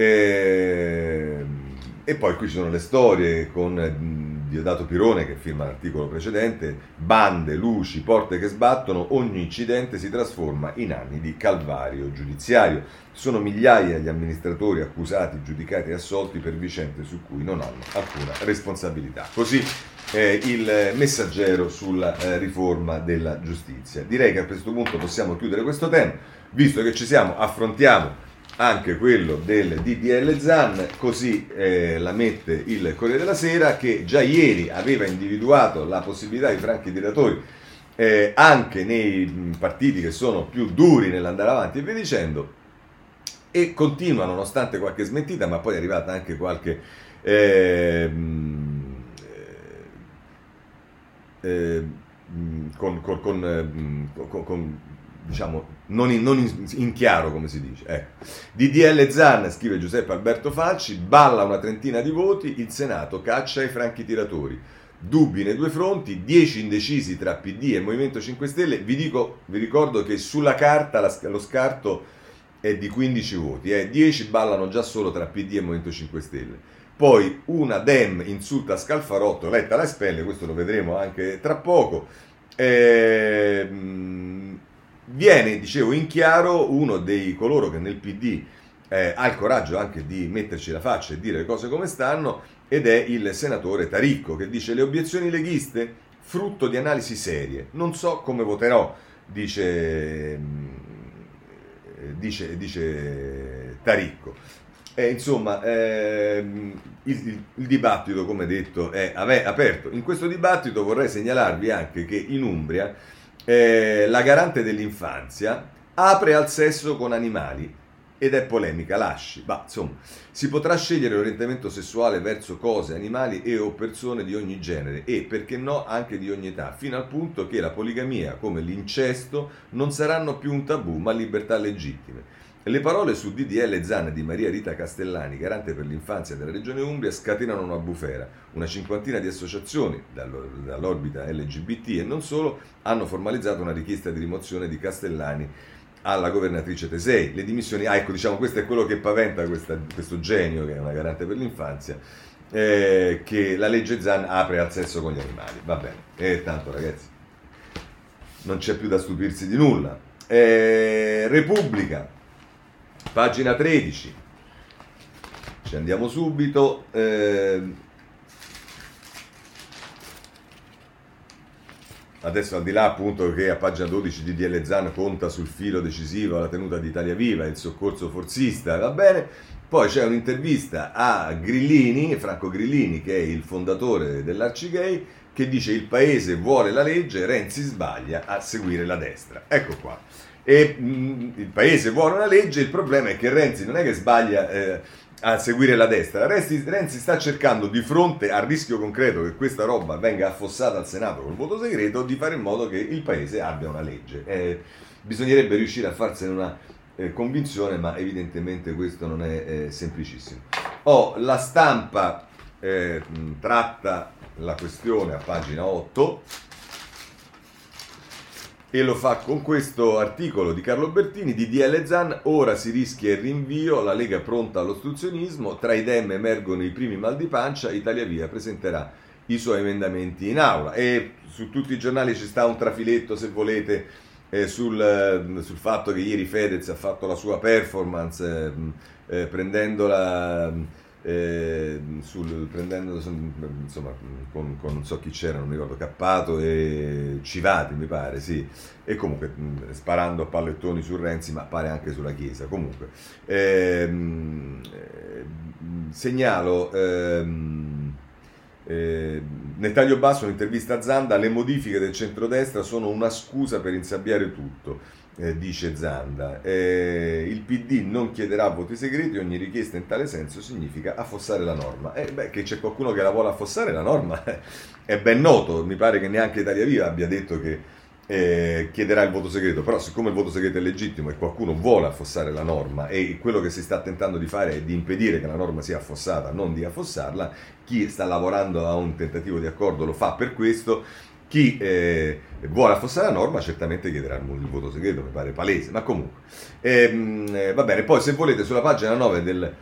E, ehm, e poi qui ci sono le storie con mm, Diodato Pirone che firma l'articolo precedente, bande, luci, porte che sbattono, ogni incidente si trasforma in anni di calvario giudiziario. Sono migliaia gli amministratori accusati, giudicati e assolti per vicende su cui non hanno alcuna responsabilità. Così eh, il messaggero sulla eh, riforma della giustizia. Direi che a questo punto possiamo chiudere questo tema, visto che ci siamo, affrontiamo anche quello del DDL ZAN, così eh, la mette il Corriere della Sera che già ieri aveva individuato la possibilità di franchi tiratori eh, anche nei partiti che sono più duri nell'andare avanti e via dicendo e continua nonostante qualche smentita ma poi è arrivata anche qualche ehm, eh, eh, con, con, con, con diciamo, non in, non in, in chiaro come si dice. Ecco. DDL Zan, scrive Giuseppe Alberto Falci, balla una trentina di voti, il Senato caccia i franchi tiratori. Dubbi nei due fronti, 10 indecisi tra PD e Movimento 5 Stelle. Vi, dico, vi ricordo che sulla carta la, lo scarto è di 15 voti, eh. 10 ballano già solo tra PD e Movimento 5 Stelle. Poi una Dem insulta Scalfarotto, Letta la spelle, questo lo vedremo anche tra poco. Ehm, viene, dicevo, in chiaro uno dei coloro che nel PD eh, ha il coraggio anche di metterci la faccia e dire le cose come stanno, ed è il senatore Taricco che dice le obiezioni leghiste frutto di analisi serie. Non so come voterò, dice, mm, dice, dice Taricco. Eh, insomma, ehm, il, il, il, dibattito, come detto, è aperto. In questo dibattito vorrei segnalarvi anche che in Umbria eh, la garante dell'infanzia apre al sesso con animali ed è polemica, lasci. Ma insomma, si potrà scegliere l'orientamento sessuale verso cose, animali e o persone di ogni genere e, perché no, anche di ogni età, fino al punto che la poligamia come l'incesto non saranno più un tabù, ma libertà legittime. Le parole su DDL Zan di Maria Rita Castellani, garante per l'infanzia della Regione Umbria, scatenano una bufera. Una cinquantina di associazioni dall'orbita LGBT e non solo hanno formalizzato una richiesta di rimozione di Castellani alla governatrice Tesei. Le dimissioni, ah, ecco, diciamo, questo è quello che paventa questa, questo genio, che è una garante per l'infanzia, eh, che la legge Zan apre al sesso con gli animali. Va bene, e tanto ragazzi, non c'è più da stupirsi di nulla. Eh, Repubblica Pagina 13. Ci andiamo subito. Eh, adesso al di là appunto che a pagina 12 di DL Zan conta sul filo decisivo la tenuta di Italia Viva, il soccorso forzista, va bene. Poi c'è un'intervista a Grillini, Franco Grillini, che è il fondatore dell'Arcigay, che dice il paese vuole la legge, Renzi sbaglia a seguire la destra. Ecco qua e mh, mm, il paese vuole una legge, il problema è che Renzi non è che sbaglia eh, a seguire la destra, Renzi, Renzi, sta cercando di fronte al rischio concreto che questa roba venga affossata al Senato col voto segreto di fare in modo che il paese abbia una legge. Eh, bisognerebbe riuscire a farsene una eh, convinzione, ma evidentemente questo non è eh, semplicissimo. Oh, la stampa eh, tratta la questione a pagina 8 e lo fa con questo articolo di Carlo Bertini di DL Zan, ora si rischia il rinvio, la Lega pronta all'ostruzionismo, tra i dem emergono i primi mal di pancia, Italia Via presenterà i suoi emendamenti in aula. E su tutti i giornali ci sta un trafiletto se volete eh, sul, eh, sul, fatto che ieri Fedez ha fatto la sua performance eh, eh prendendo la eh, sul, prendendo insomma con, con, non so chi c'era, non mi ricordo, Cappato e Civati mi pare, sì, e comunque sparando a pallettoni su Renzi, ma pare anche sulla Chiesa. Comunque, ehm, eh, segnalo ehm, eh, nel taglio basso un'intervista a Zanda, le modifiche del centrodestra sono una scusa per insabbiare tutto eh, dice Zanda. Eh, il PD non chiederà voti segreti, ogni richiesta in tale senso significa affossare la norma. Eh, beh, che c'è qualcuno che la vuole affossare la norma [LAUGHS] è ben noto, mi pare che neanche Italia Viva abbia detto che eh, chiederà il voto segreto, però siccome il voto segreto è legittimo e qualcuno vuole affossare la norma e quello che si sta tentando di fare è di impedire che la norma sia affossata, non di affossarla, chi sta lavorando a un tentativo di accordo lo fa per questo chi eh, vuole affossare la norma certamente chiederà il voto segreto, mi pare palese, ma comunque. Ehm, eh, va bene, poi se volete sulla pagina 9 del,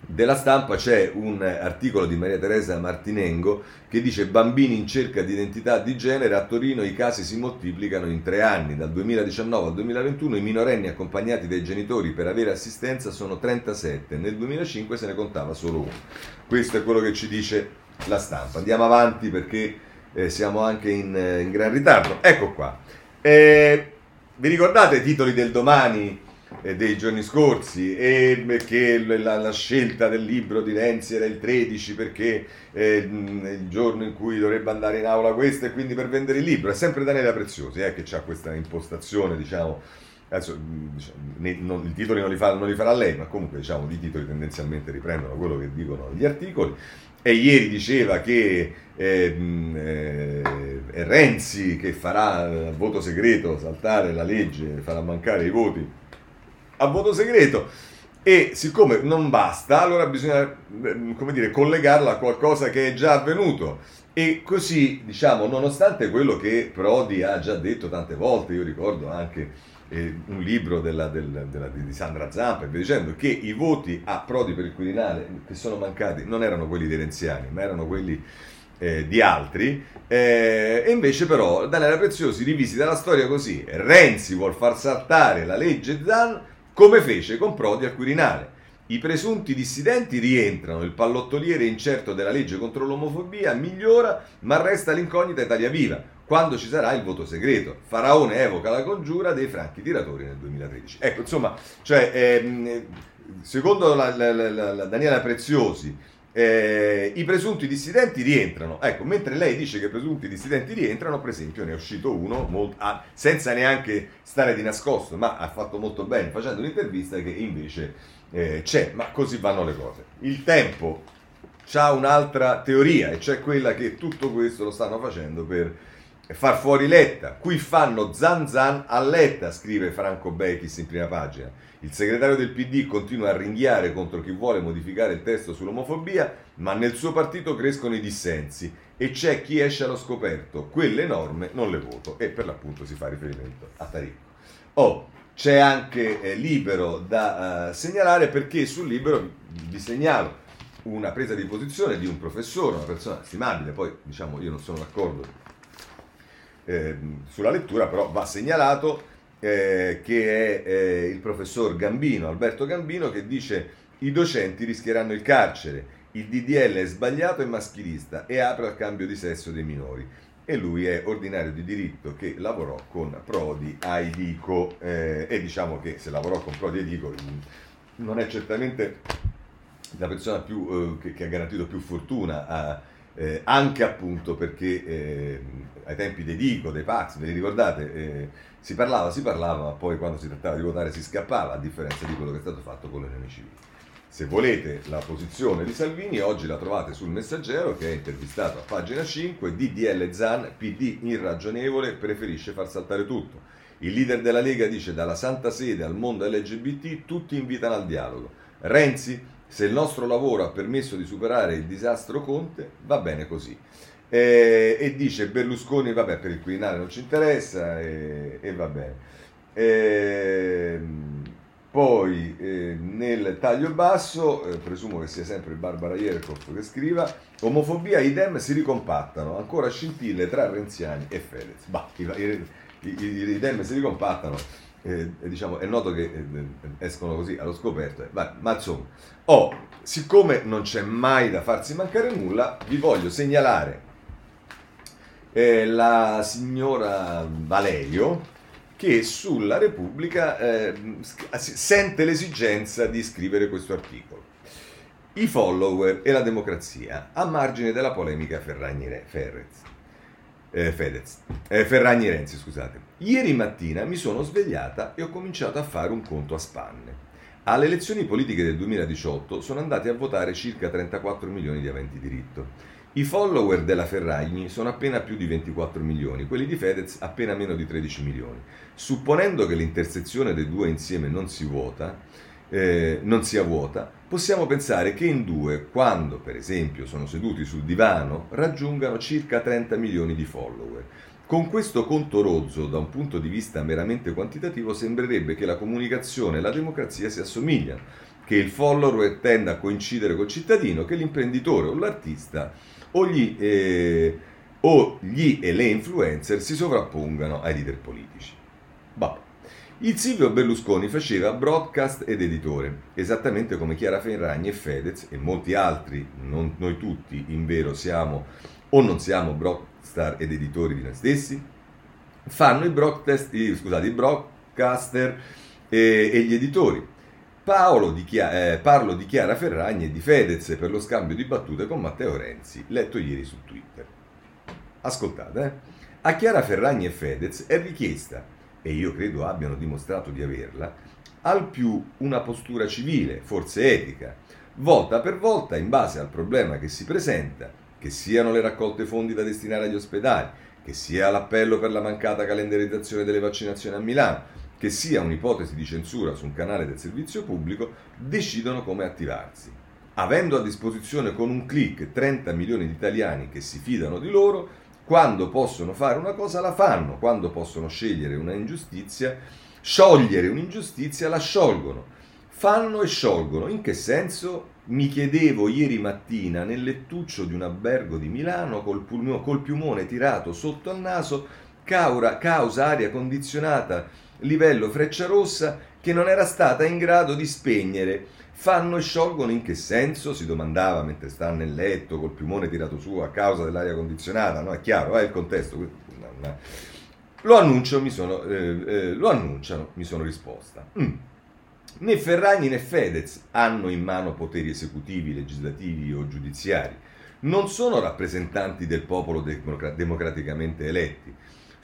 della stampa c'è un articolo di Maria Teresa Martinengo che dice bambini in cerca di identità di genere, a Torino i casi si moltiplicano in tre anni, dal 2019 al 2021 i minorenni accompagnati dai genitori per avere assistenza sono 37, nel 2005 se ne contava solo uno. Questo è quello che ci dice la stampa. Andiamo avanti perché eh, siamo anche in, in, gran ritardo. Ecco qua. Eh, vi ricordate i titoli del domani eh, dei giorni scorsi e che la, la, scelta del libro di Renzi era il 13 perché eh, il giorno in cui dovrebbe andare in aula questo e quindi per vendere il libro. È sempre Daniela Preziosi eh, che ha questa impostazione, diciamo, adesso diciamo, ne, non, i titoli non li, fa, non li, farà lei, ma comunque diciamo, i titoli tendenzialmente riprendono quello che dicono gli articoli. E ieri diceva che eh, eh, è Renzi che farà a voto segreto saltare la legge, farà mancare i voti a voto segreto. E siccome non basta, allora bisogna come dire, collegarla a qualcosa che è già avvenuto. E così, diciamo, nonostante quello che Prodi ha già detto tante volte, io ricordo anche eh, un libro della, del, della, di Sandra Zampa e via dicendo che i voti a Prodi per il Quirinale che sono mancati non erano quelli dei renziani ma erano quelli eh, di altri eh, e invece però Daniela Preziosi rivisita la storia così Renzi vuol far saltare la legge Zan come fece con Prodi al Quirinale. I presunti dissidenti rientrano, il pallottoliere incerto della legge contro l'omofobia migliora, ma resta l'incognita Italia Viva quando ci sarà il voto segreto. Faraone evoca la congiura dei franchi tiratori nel 2013. Ecco, insomma, cioè, ehm, secondo la, la, la, la Daniela Preziosi, eh, i presunti dissidenti rientrano. Ecco, mentre lei dice che i presunti dissidenti rientrano, per esempio, ne è uscito uno molto, ah, senza neanche stare di nascosto, ma ha fatto molto bene facendo un'intervista che invece eh, c'è, ma così vanno le cose. Il tempo ha un'altra teoria, e cioè quella che tutto questo lo stanno facendo per far fuori Letta. Qui fanno zan zan a Letta, scrive Franco Bechis in prima pagina. Il segretario del PD continua a ringhiare contro chi vuole modificare il testo sull'omofobia, ma nel suo partito crescono i dissensi e c'è chi esce allo scoperto. Quelle norme non le voto e per l'appunto si fa riferimento a Taricco. Oh, c'è anche eh, Libero da uh, segnalare perché sul Libero vi segnalo una presa di posizione di un professore, una persona stimabile, poi diciamo io non sono d'accordo eh, sulla lettura, però va segnalato eh, che è eh, il professor Gambino, Alberto Gambino, che dice i docenti rischieranno il carcere, il DDL è sbagliato e maschilista e apre al cambio di sesso dei minori. E lui è ordinario di diritto che lavorò con Prodi a Idico eh, e diciamo che se lavorò con Prodi a Idico non è certamente la persona più, eh, che, che, ha garantito più fortuna a, eh, anche appunto perché eh, ai tempi dei Dico, dei Pax, ve li ricordate? Eh, si parlava, si parlava, ma poi quando si trattava di votare si scappava, a differenza di quello che è stato fatto con le unioni civili. Se volete la posizione di Salvini, oggi la trovate sul Messaggero che è intervistato a pagina 5, DDL Zan, PD irragionevole, preferisce far saltare tutto. Il leader della Lega dice dalla Santa Sede al mondo LGBT tutti invitano al dialogo. Renzi, se il nostro lavoro ha permesso di superare il disastro Conte, va bene così eh, e dice Berlusconi, vabbè per il Quirinale non ci interessa e, e va bene. Eh, poi eh, nel taglio basso, eh, presumo che sia sempre Barbara Ierkov che scriva, omofobia e idem si ricompattano, ancora scintille tra Renziani e Fedez. Bah, i, i, i, i idem si ricompattano, eh, diciamo, è noto che eh, escono così allo scoperto, ma, ma insomma, oh, siccome non c'è mai da farsi mancare nulla, vi voglio segnalare eh, la signora Valerio che sulla Repubblica eh, sente l'esigenza di scrivere questo articolo. I follower e la democrazia a margine della polemica Ferragni-Ferrez. Eh, Fedez, eh, Ferragni Renzi, scusate. Ieri mattina mi sono svegliata e ho cominciato a fare un conto a spanne. Alle elezioni politiche del 2018 sono andati a votare circa 34 milioni di aventi diritto. I follower della Ferragni sono appena più di 24 milioni, quelli di Fedez appena meno di 13 milioni. Supponendo che l'intersezione dei due insieme non, si vuota, eh, non sia vuota, possiamo pensare che in due, quando per esempio sono seduti sul divano, raggiungano circa 30 milioni di follower. Con questo conto rozzo, da un punto di vista meramente quantitativo, sembrerebbe che la comunicazione e la democrazia si assomigliano, che il follower tenda a coincidere col cittadino, che l'imprenditore o l'artista o gli, eh, o gli e le influencer si sovrappongano ai leader politici. Bah. Il Silvio Berlusconi faceva broadcast ed editore, esattamente come Chiara Ferragni e Fedez e molti altri, non noi tutti, in vero siamo o non siamo broadstar ed editori di noi stessi, fanno i, broadcast, scusate, i broadcaster e, e gli editori. Paolo di Chia- eh, parlo di Chiara Ferragni e di Fedez per lo scambio di battute con Matteo Renzi, letto ieri su Twitter. Ascoltate, eh? a Chiara Ferragni e Fedez è richiesta, e io credo abbiano dimostrato di averla, al più una postura civile, forse etica, volta per volta in base al problema che si presenta, che siano le raccolte fondi da destinare agli ospedali, che sia l'appello per la mancata calendarizzazione delle vaccinazioni a Milano, che sia un'ipotesi di censura su un canale del servizio pubblico, decidono come attivarsi. Avendo a disposizione con un clic 30 milioni di italiani che si fidano di loro, quando possono fare una cosa la fanno, quando possono scegliere una ingiustizia, sciogliere un'ingiustizia la sciolgono. Fanno e sciolgono. In che senso? Mi chiedevo ieri mattina nel lettuccio di un albergo di Milano col, pulmo, col piumone tirato sotto al naso, causa, causa aria condizionata livello freccia rossa che non era stata in grado di spegnere. Fanno e sciolgono in che senso? Si domandava mentre sta nel letto col piumone tirato su a causa dell'aria condizionata, no? È chiaro, è il contesto. Lo, annuncio, mi sono, eh, eh, lo annunciano, mi sono risposta. Mm. Né Ferragni né Fedez hanno in mano poteri esecutivi, legislativi o giudiziari. Non sono rappresentanti del popolo democraticamente eletti.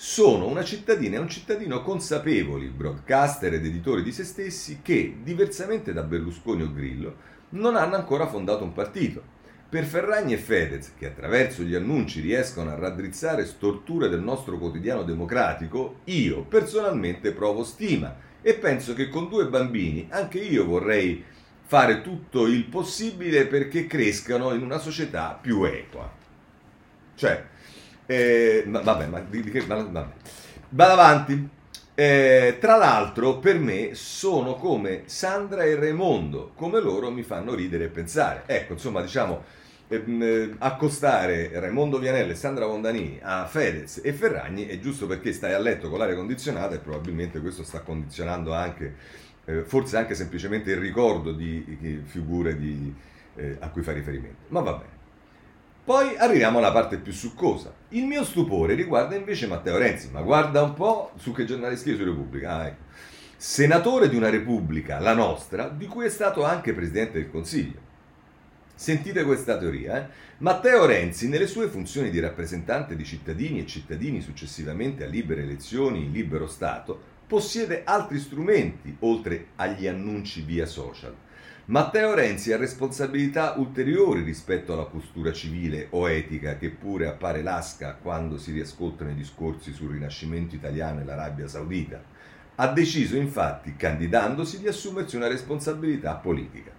Sono una cittadina e un cittadino consapevoli, broadcaster ed editori di se stessi, che, diversamente da Berlusconi o Grillo, non hanno ancora fondato un partito per Ferragni e Fedez, che attraverso gli annunci riescono a raddrizzare storture del nostro quotidiano democratico, io personalmente provo stima e penso che con due bambini anche io vorrei fare tutto il possibile perché crescano in una società più equa. Cioè, eh, vabbè, ma di, di che... Vabbè. Vado avanti. Eh, tra l'altro, per me sono come Sandra e Raimondo, come loro mi fanno ridere e pensare. Ecco, insomma, diciamo Ehm, eh, accostare Raimondo Vianello e Sandra Mondanini a Fedez e Ferragni è giusto perché stai a letto con l'aria condizionata e probabilmente questo sta condizionando anche, eh, forse anche semplicemente il ricordo di, di figure di, eh, a cui fa riferimento. Ma va bene. Poi arriviamo alla parte più succosa. Il mio stupore riguarda invece Matteo Renzi, ma guarda un po' su che giornale scrive su Repubblica. Ah, ecco. Senatore di una Repubblica, la nostra, di cui è stato anche Presidente del Consiglio. Sentite questa teoria. Eh? Matteo Renzi, nelle sue funzioni di rappresentante di cittadini e cittadini successivamente a libere elezioni in libero Stato, possiede altri strumenti oltre agli annunci via social. Matteo Renzi ha responsabilità ulteriori rispetto alla postura civile o etica che pure appare lasca quando si riascoltano i discorsi sul rinascimento italiano e l'Arabia Saudita. Ha deciso infatti, candidandosi, di assumersi una responsabilità politica.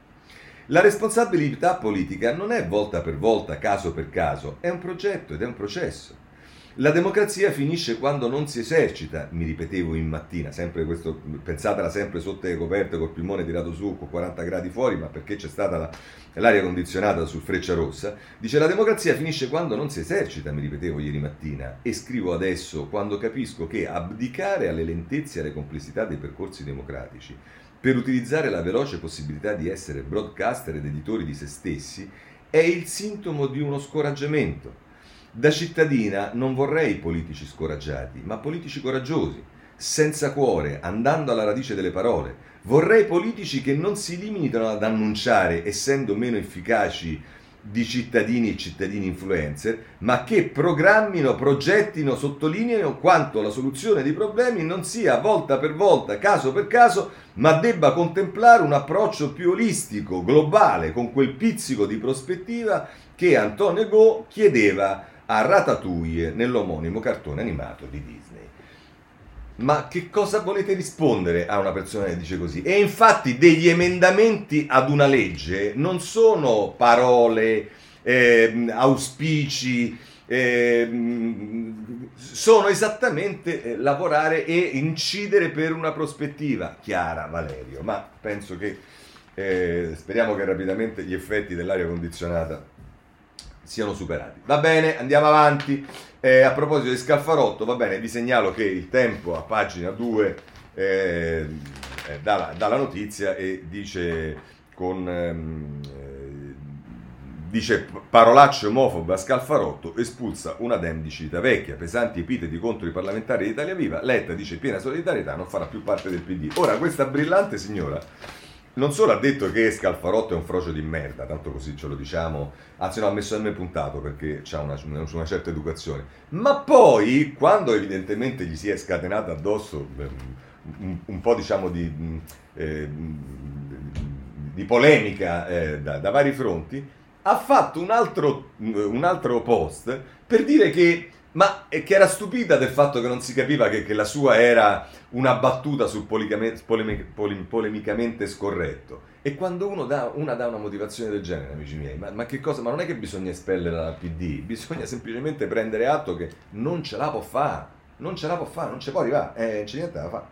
La responsabilità politica non è volta per volta, caso per caso, è un progetto ed è un processo. La democrazia finisce quando non si esercita, mi ripetevo in mattina, sempre questo, pensatela sempre sotto le coperte col pulmone tirato su con 40 gradi fuori, ma perché c'è stata la, l'aria condizionata sul freccia rossa, dice la democrazia finisce quando non si esercita, mi ripetevo ieri mattina, e scrivo adesso quando capisco che abdicare alle lentezze e alle complessità dei percorsi democratici per utilizzare la veloce possibilità di essere broadcaster ed editori di se stessi è il sintomo di uno scoraggiamento. Da cittadina non vorrei politici scoraggiati, ma politici coraggiosi, senza cuore, andando alla radice delle parole. Vorrei politici che non si limitano ad annunciare, essendo meno efficaci di cittadini e cittadini influencer, ma che programmino, progettino, sottolineino quanto la soluzione dei problemi non sia volta per volta, caso per caso, ma debba contemplare un approccio più olistico, globale, con quel pizzico di prospettiva che Antonio Go chiedeva a Ratatouille nell'omonimo cartone animato di Disney. Ma che cosa volete rispondere a una persona che dice così? E infatti degli emendamenti ad una legge non sono parole, eh, auspici, eh, sono esattamente eh, lavorare e incidere per una prospettiva chiara, Valerio. Ma penso che eh, speriamo che rapidamente gli effetti dell'aria condizionata siano superati. Va bene, andiamo avanti. Eh, a proposito di Scalfarotto, va bene, vi segnalo che il tempo a pagina 2 eh, dà, la, dà, la, notizia e dice con... Ehm, eh, dice parolacce omofobe a Scalfarotto, espulsa una dem di Cita Vecchia, pesanti epiteti contro i parlamentari di Italia Viva, Letta dice piena solidarietà, non farà più parte del PD. Ora questa brillante signora non solo ha detto che Scalfarotto è un frocio di merda, tanto così ce lo diciamo, anzi no, ha messo M puntato perché ha una, una, certa educazione, ma poi quando evidentemente gli si è scatenata addosso un, un po' diciamo di, eh, di polemica eh, da, da, vari fronti, ha fatto un altro, un altro post per dire che ma che era stupita del fatto che non si capiva che, che la sua era una battuta sul polemicamente, polemicamente scorretto. E quando uno dà, una dà una motivazione del genere, amici miei, ma, ma, che cosa? Ma non è che bisogna espellere dal PD, bisogna semplicemente prendere atto che non ce la può fare, non ce la può fare, non ci può arrivare, eh, c'è niente da fare.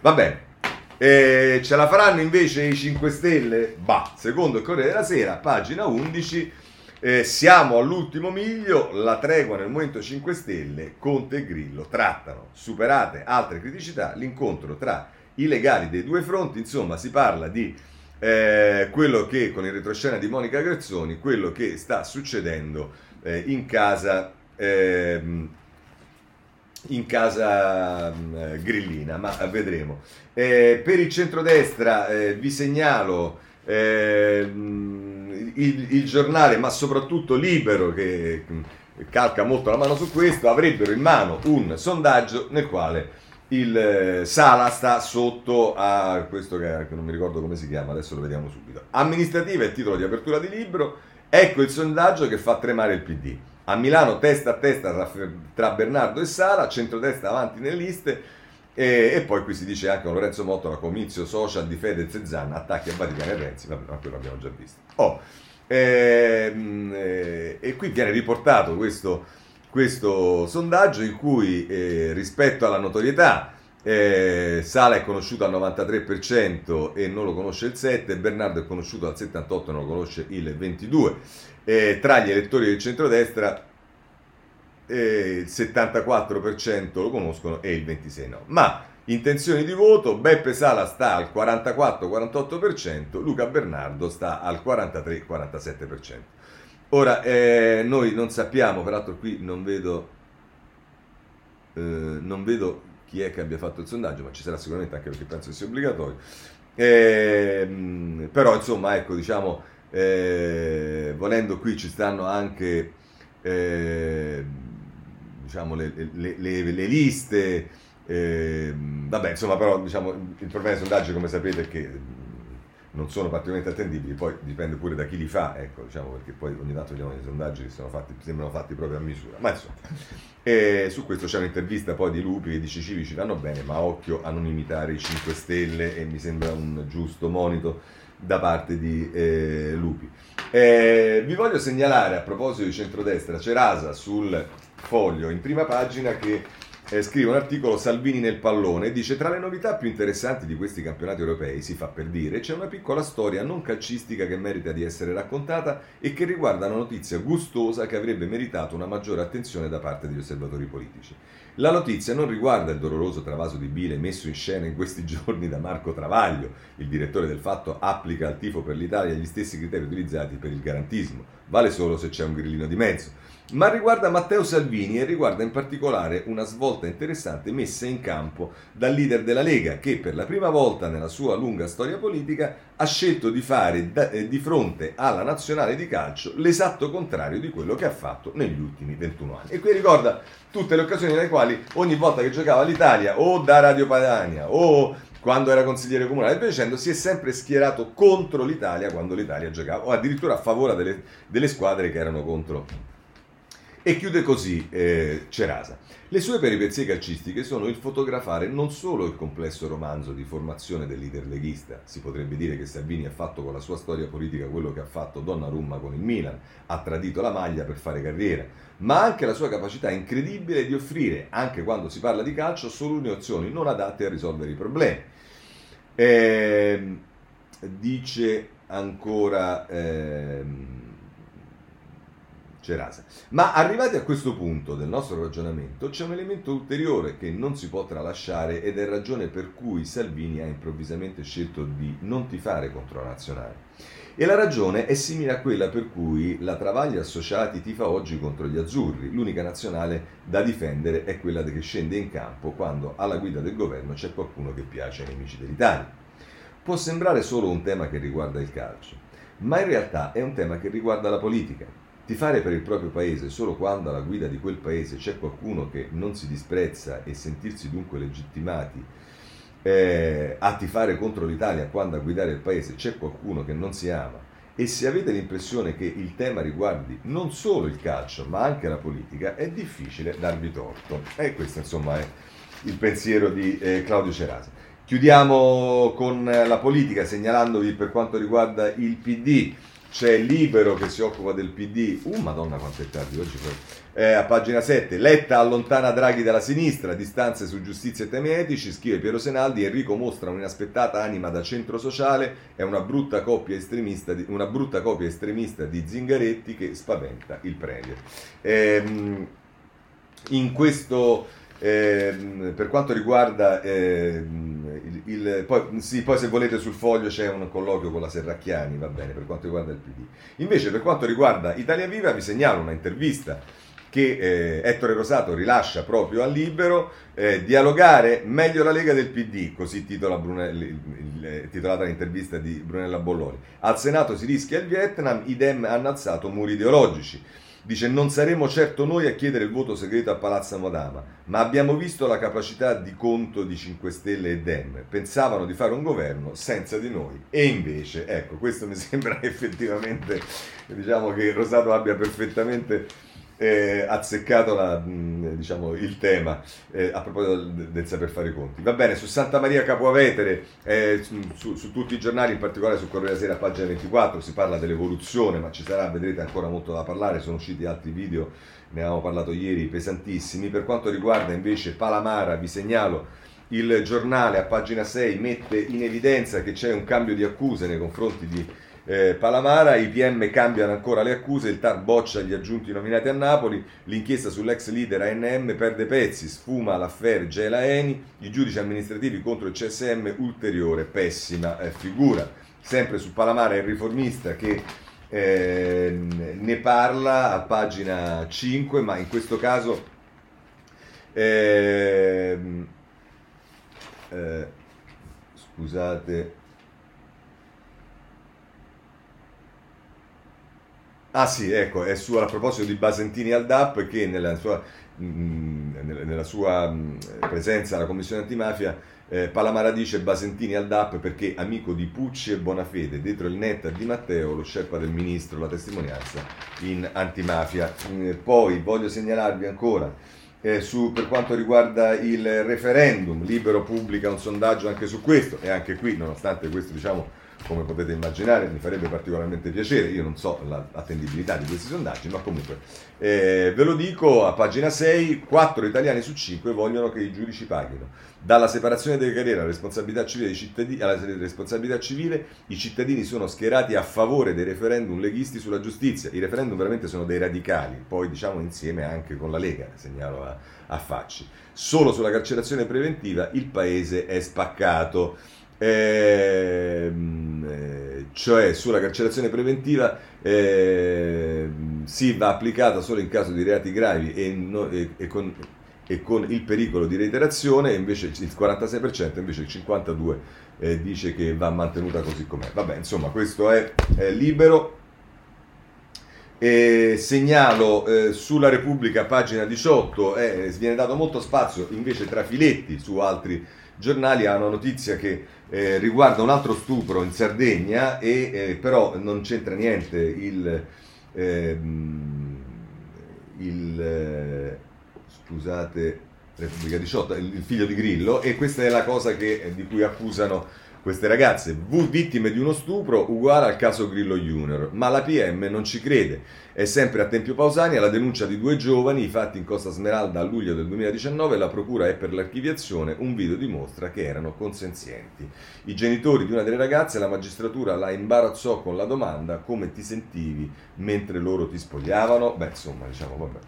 Va bene. Eh, ce la faranno invece i 5 Stelle? Bah, secondo il Corriere della Sera, pagina 11 eh, siamo all'ultimo miglio, la tregua nel Movimento 5 Stelle, Conte e Grillo trattano, superate altre criticità, l'incontro tra i legali dei due fronti, insomma si parla di eh, quello che con il retroscena di Monica Grezzoni, quello che sta succedendo eh, in casa ehm, in casa eh, grillina, ma vedremo. Eh, per il centrodestra eh, vi segnalo eh, il, il, giornale, ma soprattutto Libero, che calca molto la mano su questo, avrebbero in mano un sondaggio nel quale il eh, Sala sta sotto a questo che, che, non mi ricordo come si chiama, adesso lo vediamo subito. Amministrativa è il titolo di apertura di libro, ecco il sondaggio che fa tremare il PD. A Milano testa a testa tra Bernardo e Sala, centrodestra avanti nelle liste e, e, poi qui si dice anche con Lorenzo Mottola, comizio social di Fedez e Zanna, attacchi a Vaticano e Renzi, vabbè, ma quello l'abbiamo già visto. Oh, ehm, eh, e qui viene riportato questo, questo sondaggio in cui eh, rispetto alla notorietà eh, Sala è conosciuto al 93% e non lo conosce il 7%, Bernardo è conosciuto al 78% e non lo conosce il 22% eh, tra gli elettori del centrodestra eh, il 74% lo conoscono e il 26% no. Ma intenzioni di voto, Beppe Sala sta al 44-48%, Luca Bernardo sta al 43-47%. Ora, eh, noi non sappiamo, peraltro qui non vedo, eh, non vedo chi è che abbia fatto il sondaggio, ma ci sarà sicuramente anche perché penso che sia obbligatorio. Eh, però insomma, ecco, diciamo eh, volendo qui ci stanno anche eh, diciamo, le, le, le, le liste, eh, vabbè insomma però diciamo, il problema dei sondaggi come sapete è che non sono particolarmente attendibili, poi dipende pure da chi li fa, ecco, diciamo, perché poi ogni tanto vediamo dei sondaggi che fatti, sembrano fatti proprio a misura, ma insomma, e su questo c'è un'intervista poi di Lupi che dice i civici vanno bene, ma occhio a non imitare i 5 Stelle e mi sembra un giusto monito da parte di eh, Lupi. Eh, vi voglio segnalare a proposito di centrodestra, c'è Rasa sul foglio in prima pagina che eh, scrive un articolo Salvini nel pallone dice tra le novità più interessanti di questi campionati europei, si fa per dire, c'è una piccola storia non calcistica che merita di essere raccontata e che riguarda una notizia gustosa che avrebbe meritato una maggiore attenzione da parte degli osservatori politici. La notizia non riguarda il doloroso travaso di bile messo in scena in questi [LAUGHS] giorni da Marco Travaglio, il direttore del fatto applica al tifo per l'Italia gli stessi criteri utilizzati per il garantismo, vale solo se c'è un grillino di mezzo. Ma riguarda Matteo Salvini e riguarda in particolare una svolta interessante messa in campo dal leader della Lega che per la prima volta nella sua lunga storia politica ha scelto di fare eh, di fronte alla nazionale di calcio l'esatto contrario di quello che ha fatto negli ultimi 21 anni. E qui ricorda tutte le occasioni nelle quali ogni volta che giocava l'Italia o da Radio Padania o quando era consigliere comunale e dicendo, si è sempre schierato contro l'Italia quando l'Italia giocava, o addirittura a favore delle, delle squadre che erano contro e chiude così eh, Cerasa. Le sue peripezie calcistiche sono il fotografare non solo il complesso romanzo di formazione del leader leghista, si potrebbe dire che Salvini ha fatto con la sua storia politica quello che ha fatto Donnarumma con il Milan, ha tradito la maglia per fare carriera, ma anche la sua capacità incredibile di offrire, anche quando si parla di calcio, soluzioni non adatte a risolvere i problemi. Eh, dice ancora... Eh, Cerasa. Ma arrivati a questo punto del nostro ragionamento c'è un elemento ulteriore che non si può tralasciare ed è ragione per cui Salvini ha improvvisamente scelto di non tifare contro la nazionale. E la ragione è simile a quella per cui la Travaglia Associati tifa oggi contro gli azzurri. L'unica nazionale da difendere è quella che scende in campo quando alla guida del governo c'è qualcuno che piace ai nemici dell'Italia. Può sembrare solo un tema che riguarda il calcio, ma in realtà è un tema che riguarda la politica Tifare per il proprio paese solo quando alla guida di quel paese c'è qualcuno che non si disprezza e sentirsi dunque legittimati eh, a tifare contro l'Italia quando a guidare il paese c'è qualcuno che non si ama e se avete l'impressione che il tema riguardi non solo il calcio ma anche la politica è difficile darvi torto. E questo insomma è il pensiero di eh, Claudio Cerasa. Chiudiamo con la politica segnalandovi per quanto riguarda il PD c'è Libero che si occupa del PD, uh madonna quanto è tardi oggi eh, a pagina 7, Letta allontana Draghi dalla sinistra, distanze su giustizia e temi etici, scrive Piero Senaldi, Enrico mostra un'inaspettata anima da centro sociale, è una brutta copia estremista di, copia estremista di Zingaretti che spaventa il Premier. Ehm, in questo eh, per quanto riguarda eh, il, il poi, sì, poi, se volete sul foglio c'è un colloquio con la Serracchiani, va bene, per quanto riguarda il PD. Invece per quanto riguarda Italia Viva vi segnalo una intervista che eh, Ettore Rosato rilascia proprio a libero, eh, dialogare meglio la Lega del PD, così titola Brunelli, il, il, titolata l'intervista di Brunella Bolloni. Al Senato si rischia il Vietnam, i Dem hanno alzato muri ideologici. Dice non saremo certo noi a chiedere il voto segreto a Palazzo Madama, ma abbiamo visto la capacità di conto di 5 Stelle e Dem. Pensavano di fare un governo senza di noi. E invece, ecco, questo mi [LAUGHS] sembra effettivamente, diciamo che Rosato abbia perfettamente eh, azzeccato la, diciamo, il tema eh, a proposito del, del, saper fare i conti. Va bene, su Santa Maria Capoavetere, eh, su, su, tutti i giornali, in particolare su Corriere Sera, pagina 24, si parla dell'evoluzione, ma ci sarà, vedrete, ancora molto da parlare, sono usciti altri video, ne avevamo parlato ieri, pesantissimi. Per quanto riguarda invece Palamara, vi segnalo il giornale a pagina 6 mette in evidenza che c'è un cambio di accuse nei confronti di eh, Palamara, i PM cambiano ancora le accuse, il TAR boccia gli aggiunti nominati a Napoli, l'inchiesta sull'ex leader ANM perde pezzi, sfuma l'affaire Gela Eni, i giudici amministrativi contro il CSM, ulteriore pessima eh, figura. Sempre su Palamara il riformista che eh, ne parla a pagina 5, ma in questo caso... Eh, eh, scusate Ah sì, ecco, è su, a proposito di Basentini al DAP che nella sua, mh, mm, nella sua mh, mm, presenza alla Commissione Antimafia eh, Palamara dice Basentini al DAP perché amico di Pucci e Bonafede, dietro il netta di Matteo, lo scelpa del ministro, la testimonianza in antimafia. Mm, poi voglio segnalarvi ancora eh, su, per quanto riguarda il referendum, Libero pubblica un sondaggio anche su questo e anche qui, nonostante questo diciamo come potete immaginare mi farebbe particolarmente piacere, io non so l'attendibilità di questi sondaggi, ma comunque eh, ve lo dico a pagina 6, 4 italiani su 5 vogliono che i giudici paghino. Dalla separazione delle carriere alla responsabilità, civile, alla responsabilità civile, i cittadini sono schierati a favore dei referendum leghisti sulla giustizia. I referendum veramente sono dei radicali, poi diciamo insieme anche con la Lega, segnalo a, a Facci. Solo sulla carcerazione preventiva il paese è spaccato. Ehm, eh, cioè sulla carcerazione preventiva eh, si va applicata solo in caso di reati gravi e, no, e, e, con, e, con, il pericolo di reiterazione, invece il 46%, invece il 52% eh, dice che va mantenuta così com'è. Vabbè, insomma, questo è, è libero. E segnalo eh, sulla Repubblica, pagina 18, eh, viene dato molto spazio invece tra filetti su altri giornali a una notizia che eh, riguarda un altro stupro in Sardegna e eh, però non c'entra niente il, ehm, il eh, scusate Repubblica 18 il, il, figlio di Grillo e questa è la cosa che, di cui accusano queste ragazze, V vittime di uno stupro uguale al caso Grillo Junior, ma la PM non ci crede. È sempre a Tempio Pausania la denuncia di due giovani, i fatti in Costa Smeralda a luglio del 2019, la procura è per l'archiviazione, un video dimostra che erano consenzienti. I genitori di una delle ragazze, la magistratura la imbarazzò con la domanda come ti sentivi mentre loro ti spogliavano? Beh, insomma, diciamo, vabbè.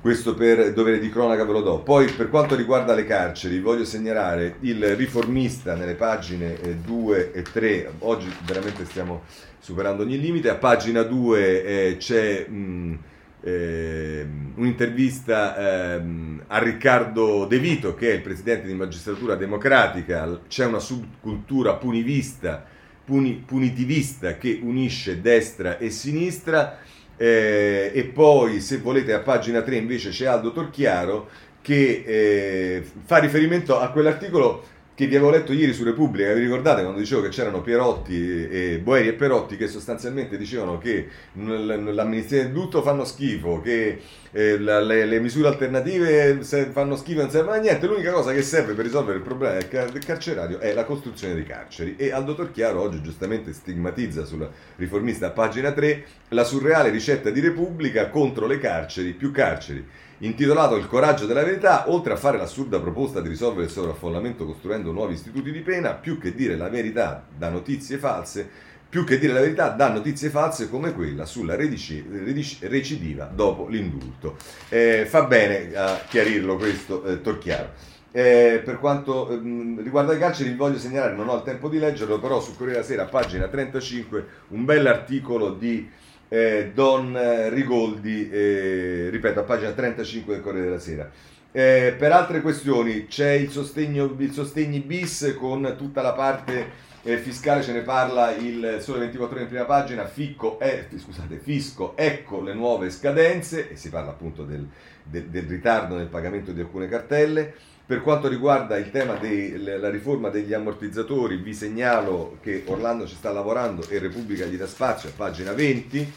Questo per dovere di cronaca ve lo do. Poi per quanto riguarda le carceri, voglio segnalare il riformista nelle pagine 2 eh, e 3. Oggi veramente stiamo superando ogni limite. A pagina 2 eh, c'è mh, eh, un'intervista eh, a Riccardo De Vito, che è il presidente di magistratura democratica. C'è una subcultura punivista, puni, punitivista che unisce destra e sinistra eh, e poi, se volete, a pagina 3 invece c'è Aldo Torchiaro che eh, fa riferimento a quell'articolo che vi avevo letto ieri su Repubblica, vi ricordate quando dicevo che c'erano Pierotti e Boeri e Perotti che sostanzialmente dicevano che l'amministrazione del lutto fanno schifo, che eh, le, le, misure alternative fanno schifo non servono a niente, l'unica cosa che serve per risolvere il problema del carcerario è la costruzione dei carceri. E Aldo Torchiaro oggi giustamente stigmatizza sulla riformista pagina 3 la surreale ricetta di Repubblica contro le carceri, più carceri intitolato Il coraggio della verità, oltre a fare l'assurda proposta di risolvere il sovraffollamento costruendo nuovi istituti di pena, più che dire la verità da notizie false, più che dire la verità da notizie false come quella sulla redici, redici, recidiva dopo l'indulto. Eh, fa bene a chiarirlo questo, eh, Torchiaro. Eh, per quanto ehm, riguarda i carceri, voglio segnalare, non ho il tempo di leggerlo, però su Corriere della Sera, pagina 35, un bell'articolo di eh, Don Rigoldi, eh, ripeto, a pagina 35 del Corriere della Sera. Eh, per altre questioni c'è il, sostegno, il sostegni bis con tutta la parte eh, fiscale, ce ne parla il Sole 24 ore in prima pagina, Ficco, eh, scusate, Fisco, ecco le nuove scadenze e si parla appunto del, del, del ritardo nel pagamento di alcune cartelle. Per quanto riguarda il tema della riforma degli ammortizzatori, vi segnalo che Orlando ci sta lavorando e Repubblica gli dà spazio a pagina 20.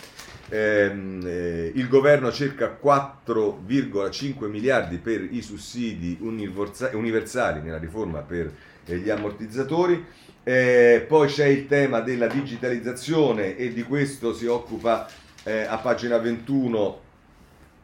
Ehm, eh, il governo cerca 4,5 miliardi per i sussidi universali nella riforma per eh, gli ammortizzatori. Eh, poi c'è il tema della digitalizzazione e di questo si occupa a pagina 21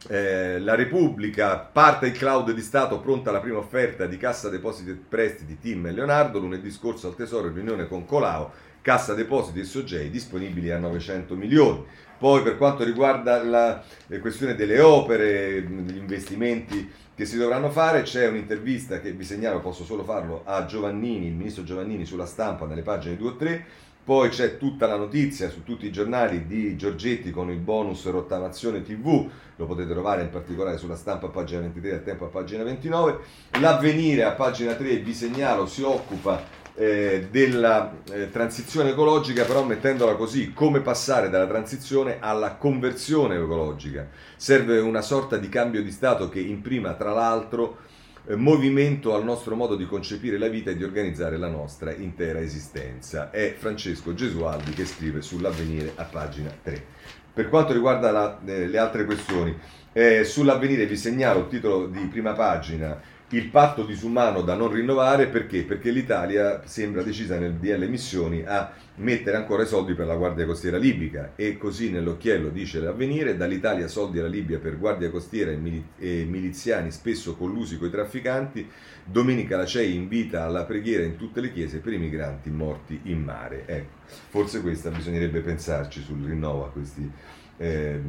eh, la Repubblica, parte il cloud di Stato, pronta la prima offerta di Cassa Depositi e Prestiti Tim e Leonardo, lunedì scorso al Tesoro in riunione con Colau, Cassa Depositi e Sogei disponibili a 900 milioni. Poi per quanto riguarda la questione delle opere, degli investimenti che si dovranno fare, c'è un'intervista che vi segnalo, posso solo farlo, a Giovannini, il ministro Giovannini sulla stampa nelle pagine 2 o 3 poi c'è tutta la notizia su tutti i giornali di Giorgetti con il bonus rottamazione TV, lo potete trovare in particolare sulla stampa a pagina 23 e al tempo a pagina 29. L'avvenire a pagina 3, vi segnalo, si occupa eh, della eh, transizione ecologica, però mettendola così, come passare dalla transizione alla conversione ecologica. Serve una sorta di cambio di stato che imprima tra l'altro movimento al nostro modo di concepire la vita e di organizzare la nostra intera esistenza. È Francesco Gesualdi che scrive sull'avvenire a pagina 3. Per quanto riguarda la, eh, le altre questioni, eh, sull'avvenire vi segnalo il titolo di prima pagina il patto disumano da non rinnovare perché? Perché l'Italia sembra decisa nel DL missioni a mettere ancora i soldi per la Guardia Costiera libica e così nell'occhiello dice l'avvenire, dall'Italia soldi alla Libia per Guardia Costiera e, mili- miliziani spesso collusi con i trafficanti, domenica la CEI invita alla preghiera in tutte le chiese per i migranti morti in mare. Ecco, forse questa bisognerebbe pensarci sul rinnovo a questi, eh,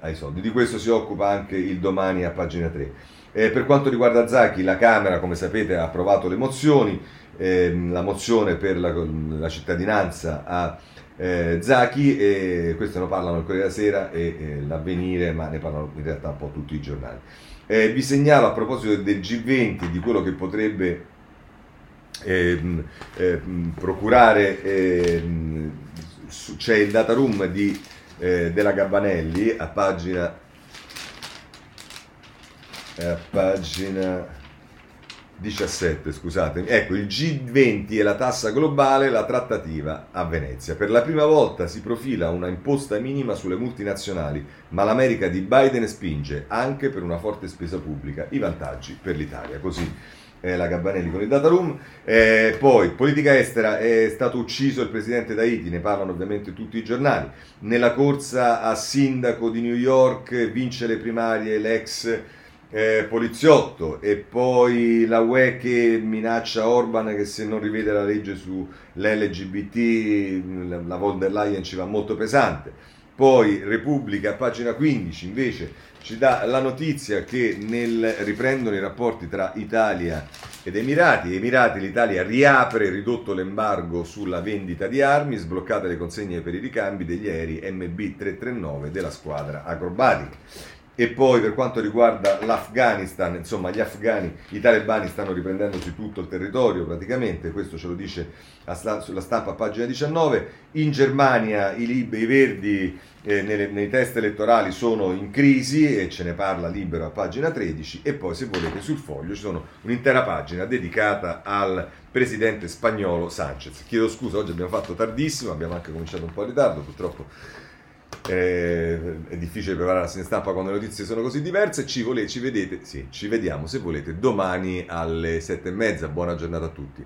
ai soldi. Di questo si occupa anche il domani a pagina 3. Eh, per quanto riguarda Zacchi, la Camera, come sapete, ha approvato le mozioni, eh, la mozione per la, la cittadinanza a eh, Zacchi, e questo ne parlano il Corriere della Sera e eh, l'Avvenire, ma ne parlano in realtà un po' tutti i giornali. Eh, vi segnalo a proposito del G20, di quello che potrebbe ehm, ehm, procurare, ehm, c'è il data room di, eh, della Gabbanelli a pagina a pagina 17, scusatemi. Ecco, il G20 e la tassa globale, la trattativa a Venezia. Per la prima volta si profila una imposta minima sulle multinazionali, ma l'America di Biden spinge anche per una forte spesa pubblica. I vantaggi per l'Italia. Così eh, la Gabbanelli con il data room. Eh, poi, politica estera, è stato ucciso il presidente d'Haiti, ne parlano ovviamente tutti i giornali. Nella corsa a sindaco di New York vince le primarie l'ex eh, poliziotto e poi la UE che minaccia Orban che se non rivede la legge sull'LGBT la von der Leyen ci va molto pesante. Poi Repubblica, pagina 15, invece ci dà la notizia che nel, riprendono i rapporti tra Italia ed Emirati. Emirati, l'Italia riapre ridotto l'embargo sulla vendita di armi, sbloccate le consegne per i ricambi degli aerei MB339 della squadra acrobatica. E poi per quanto riguarda l'Afghanistan, insomma gli afghani, i talebani stanno riprendendo su tutto il territorio praticamente, questo ce lo dice sulla stampa a pagina 19. In Germania i, lib- i verdi eh, nelle, nei test elettorali sono in crisi e ce ne parla libero a pagina 13 e poi se volete sul foglio ci sono un'intera pagina dedicata al presidente spagnolo Sanchez. Chiedo scusa, oggi abbiamo fatto tardissimo, abbiamo anche cominciato un po' in ritardo, purtroppo eh, è difficile preparare la stampa quando le notizie sono così diverse. Ci, volete, ci vedete, sì, ci vediamo se volete domani alle sette e mezza. Buona giornata a tutti.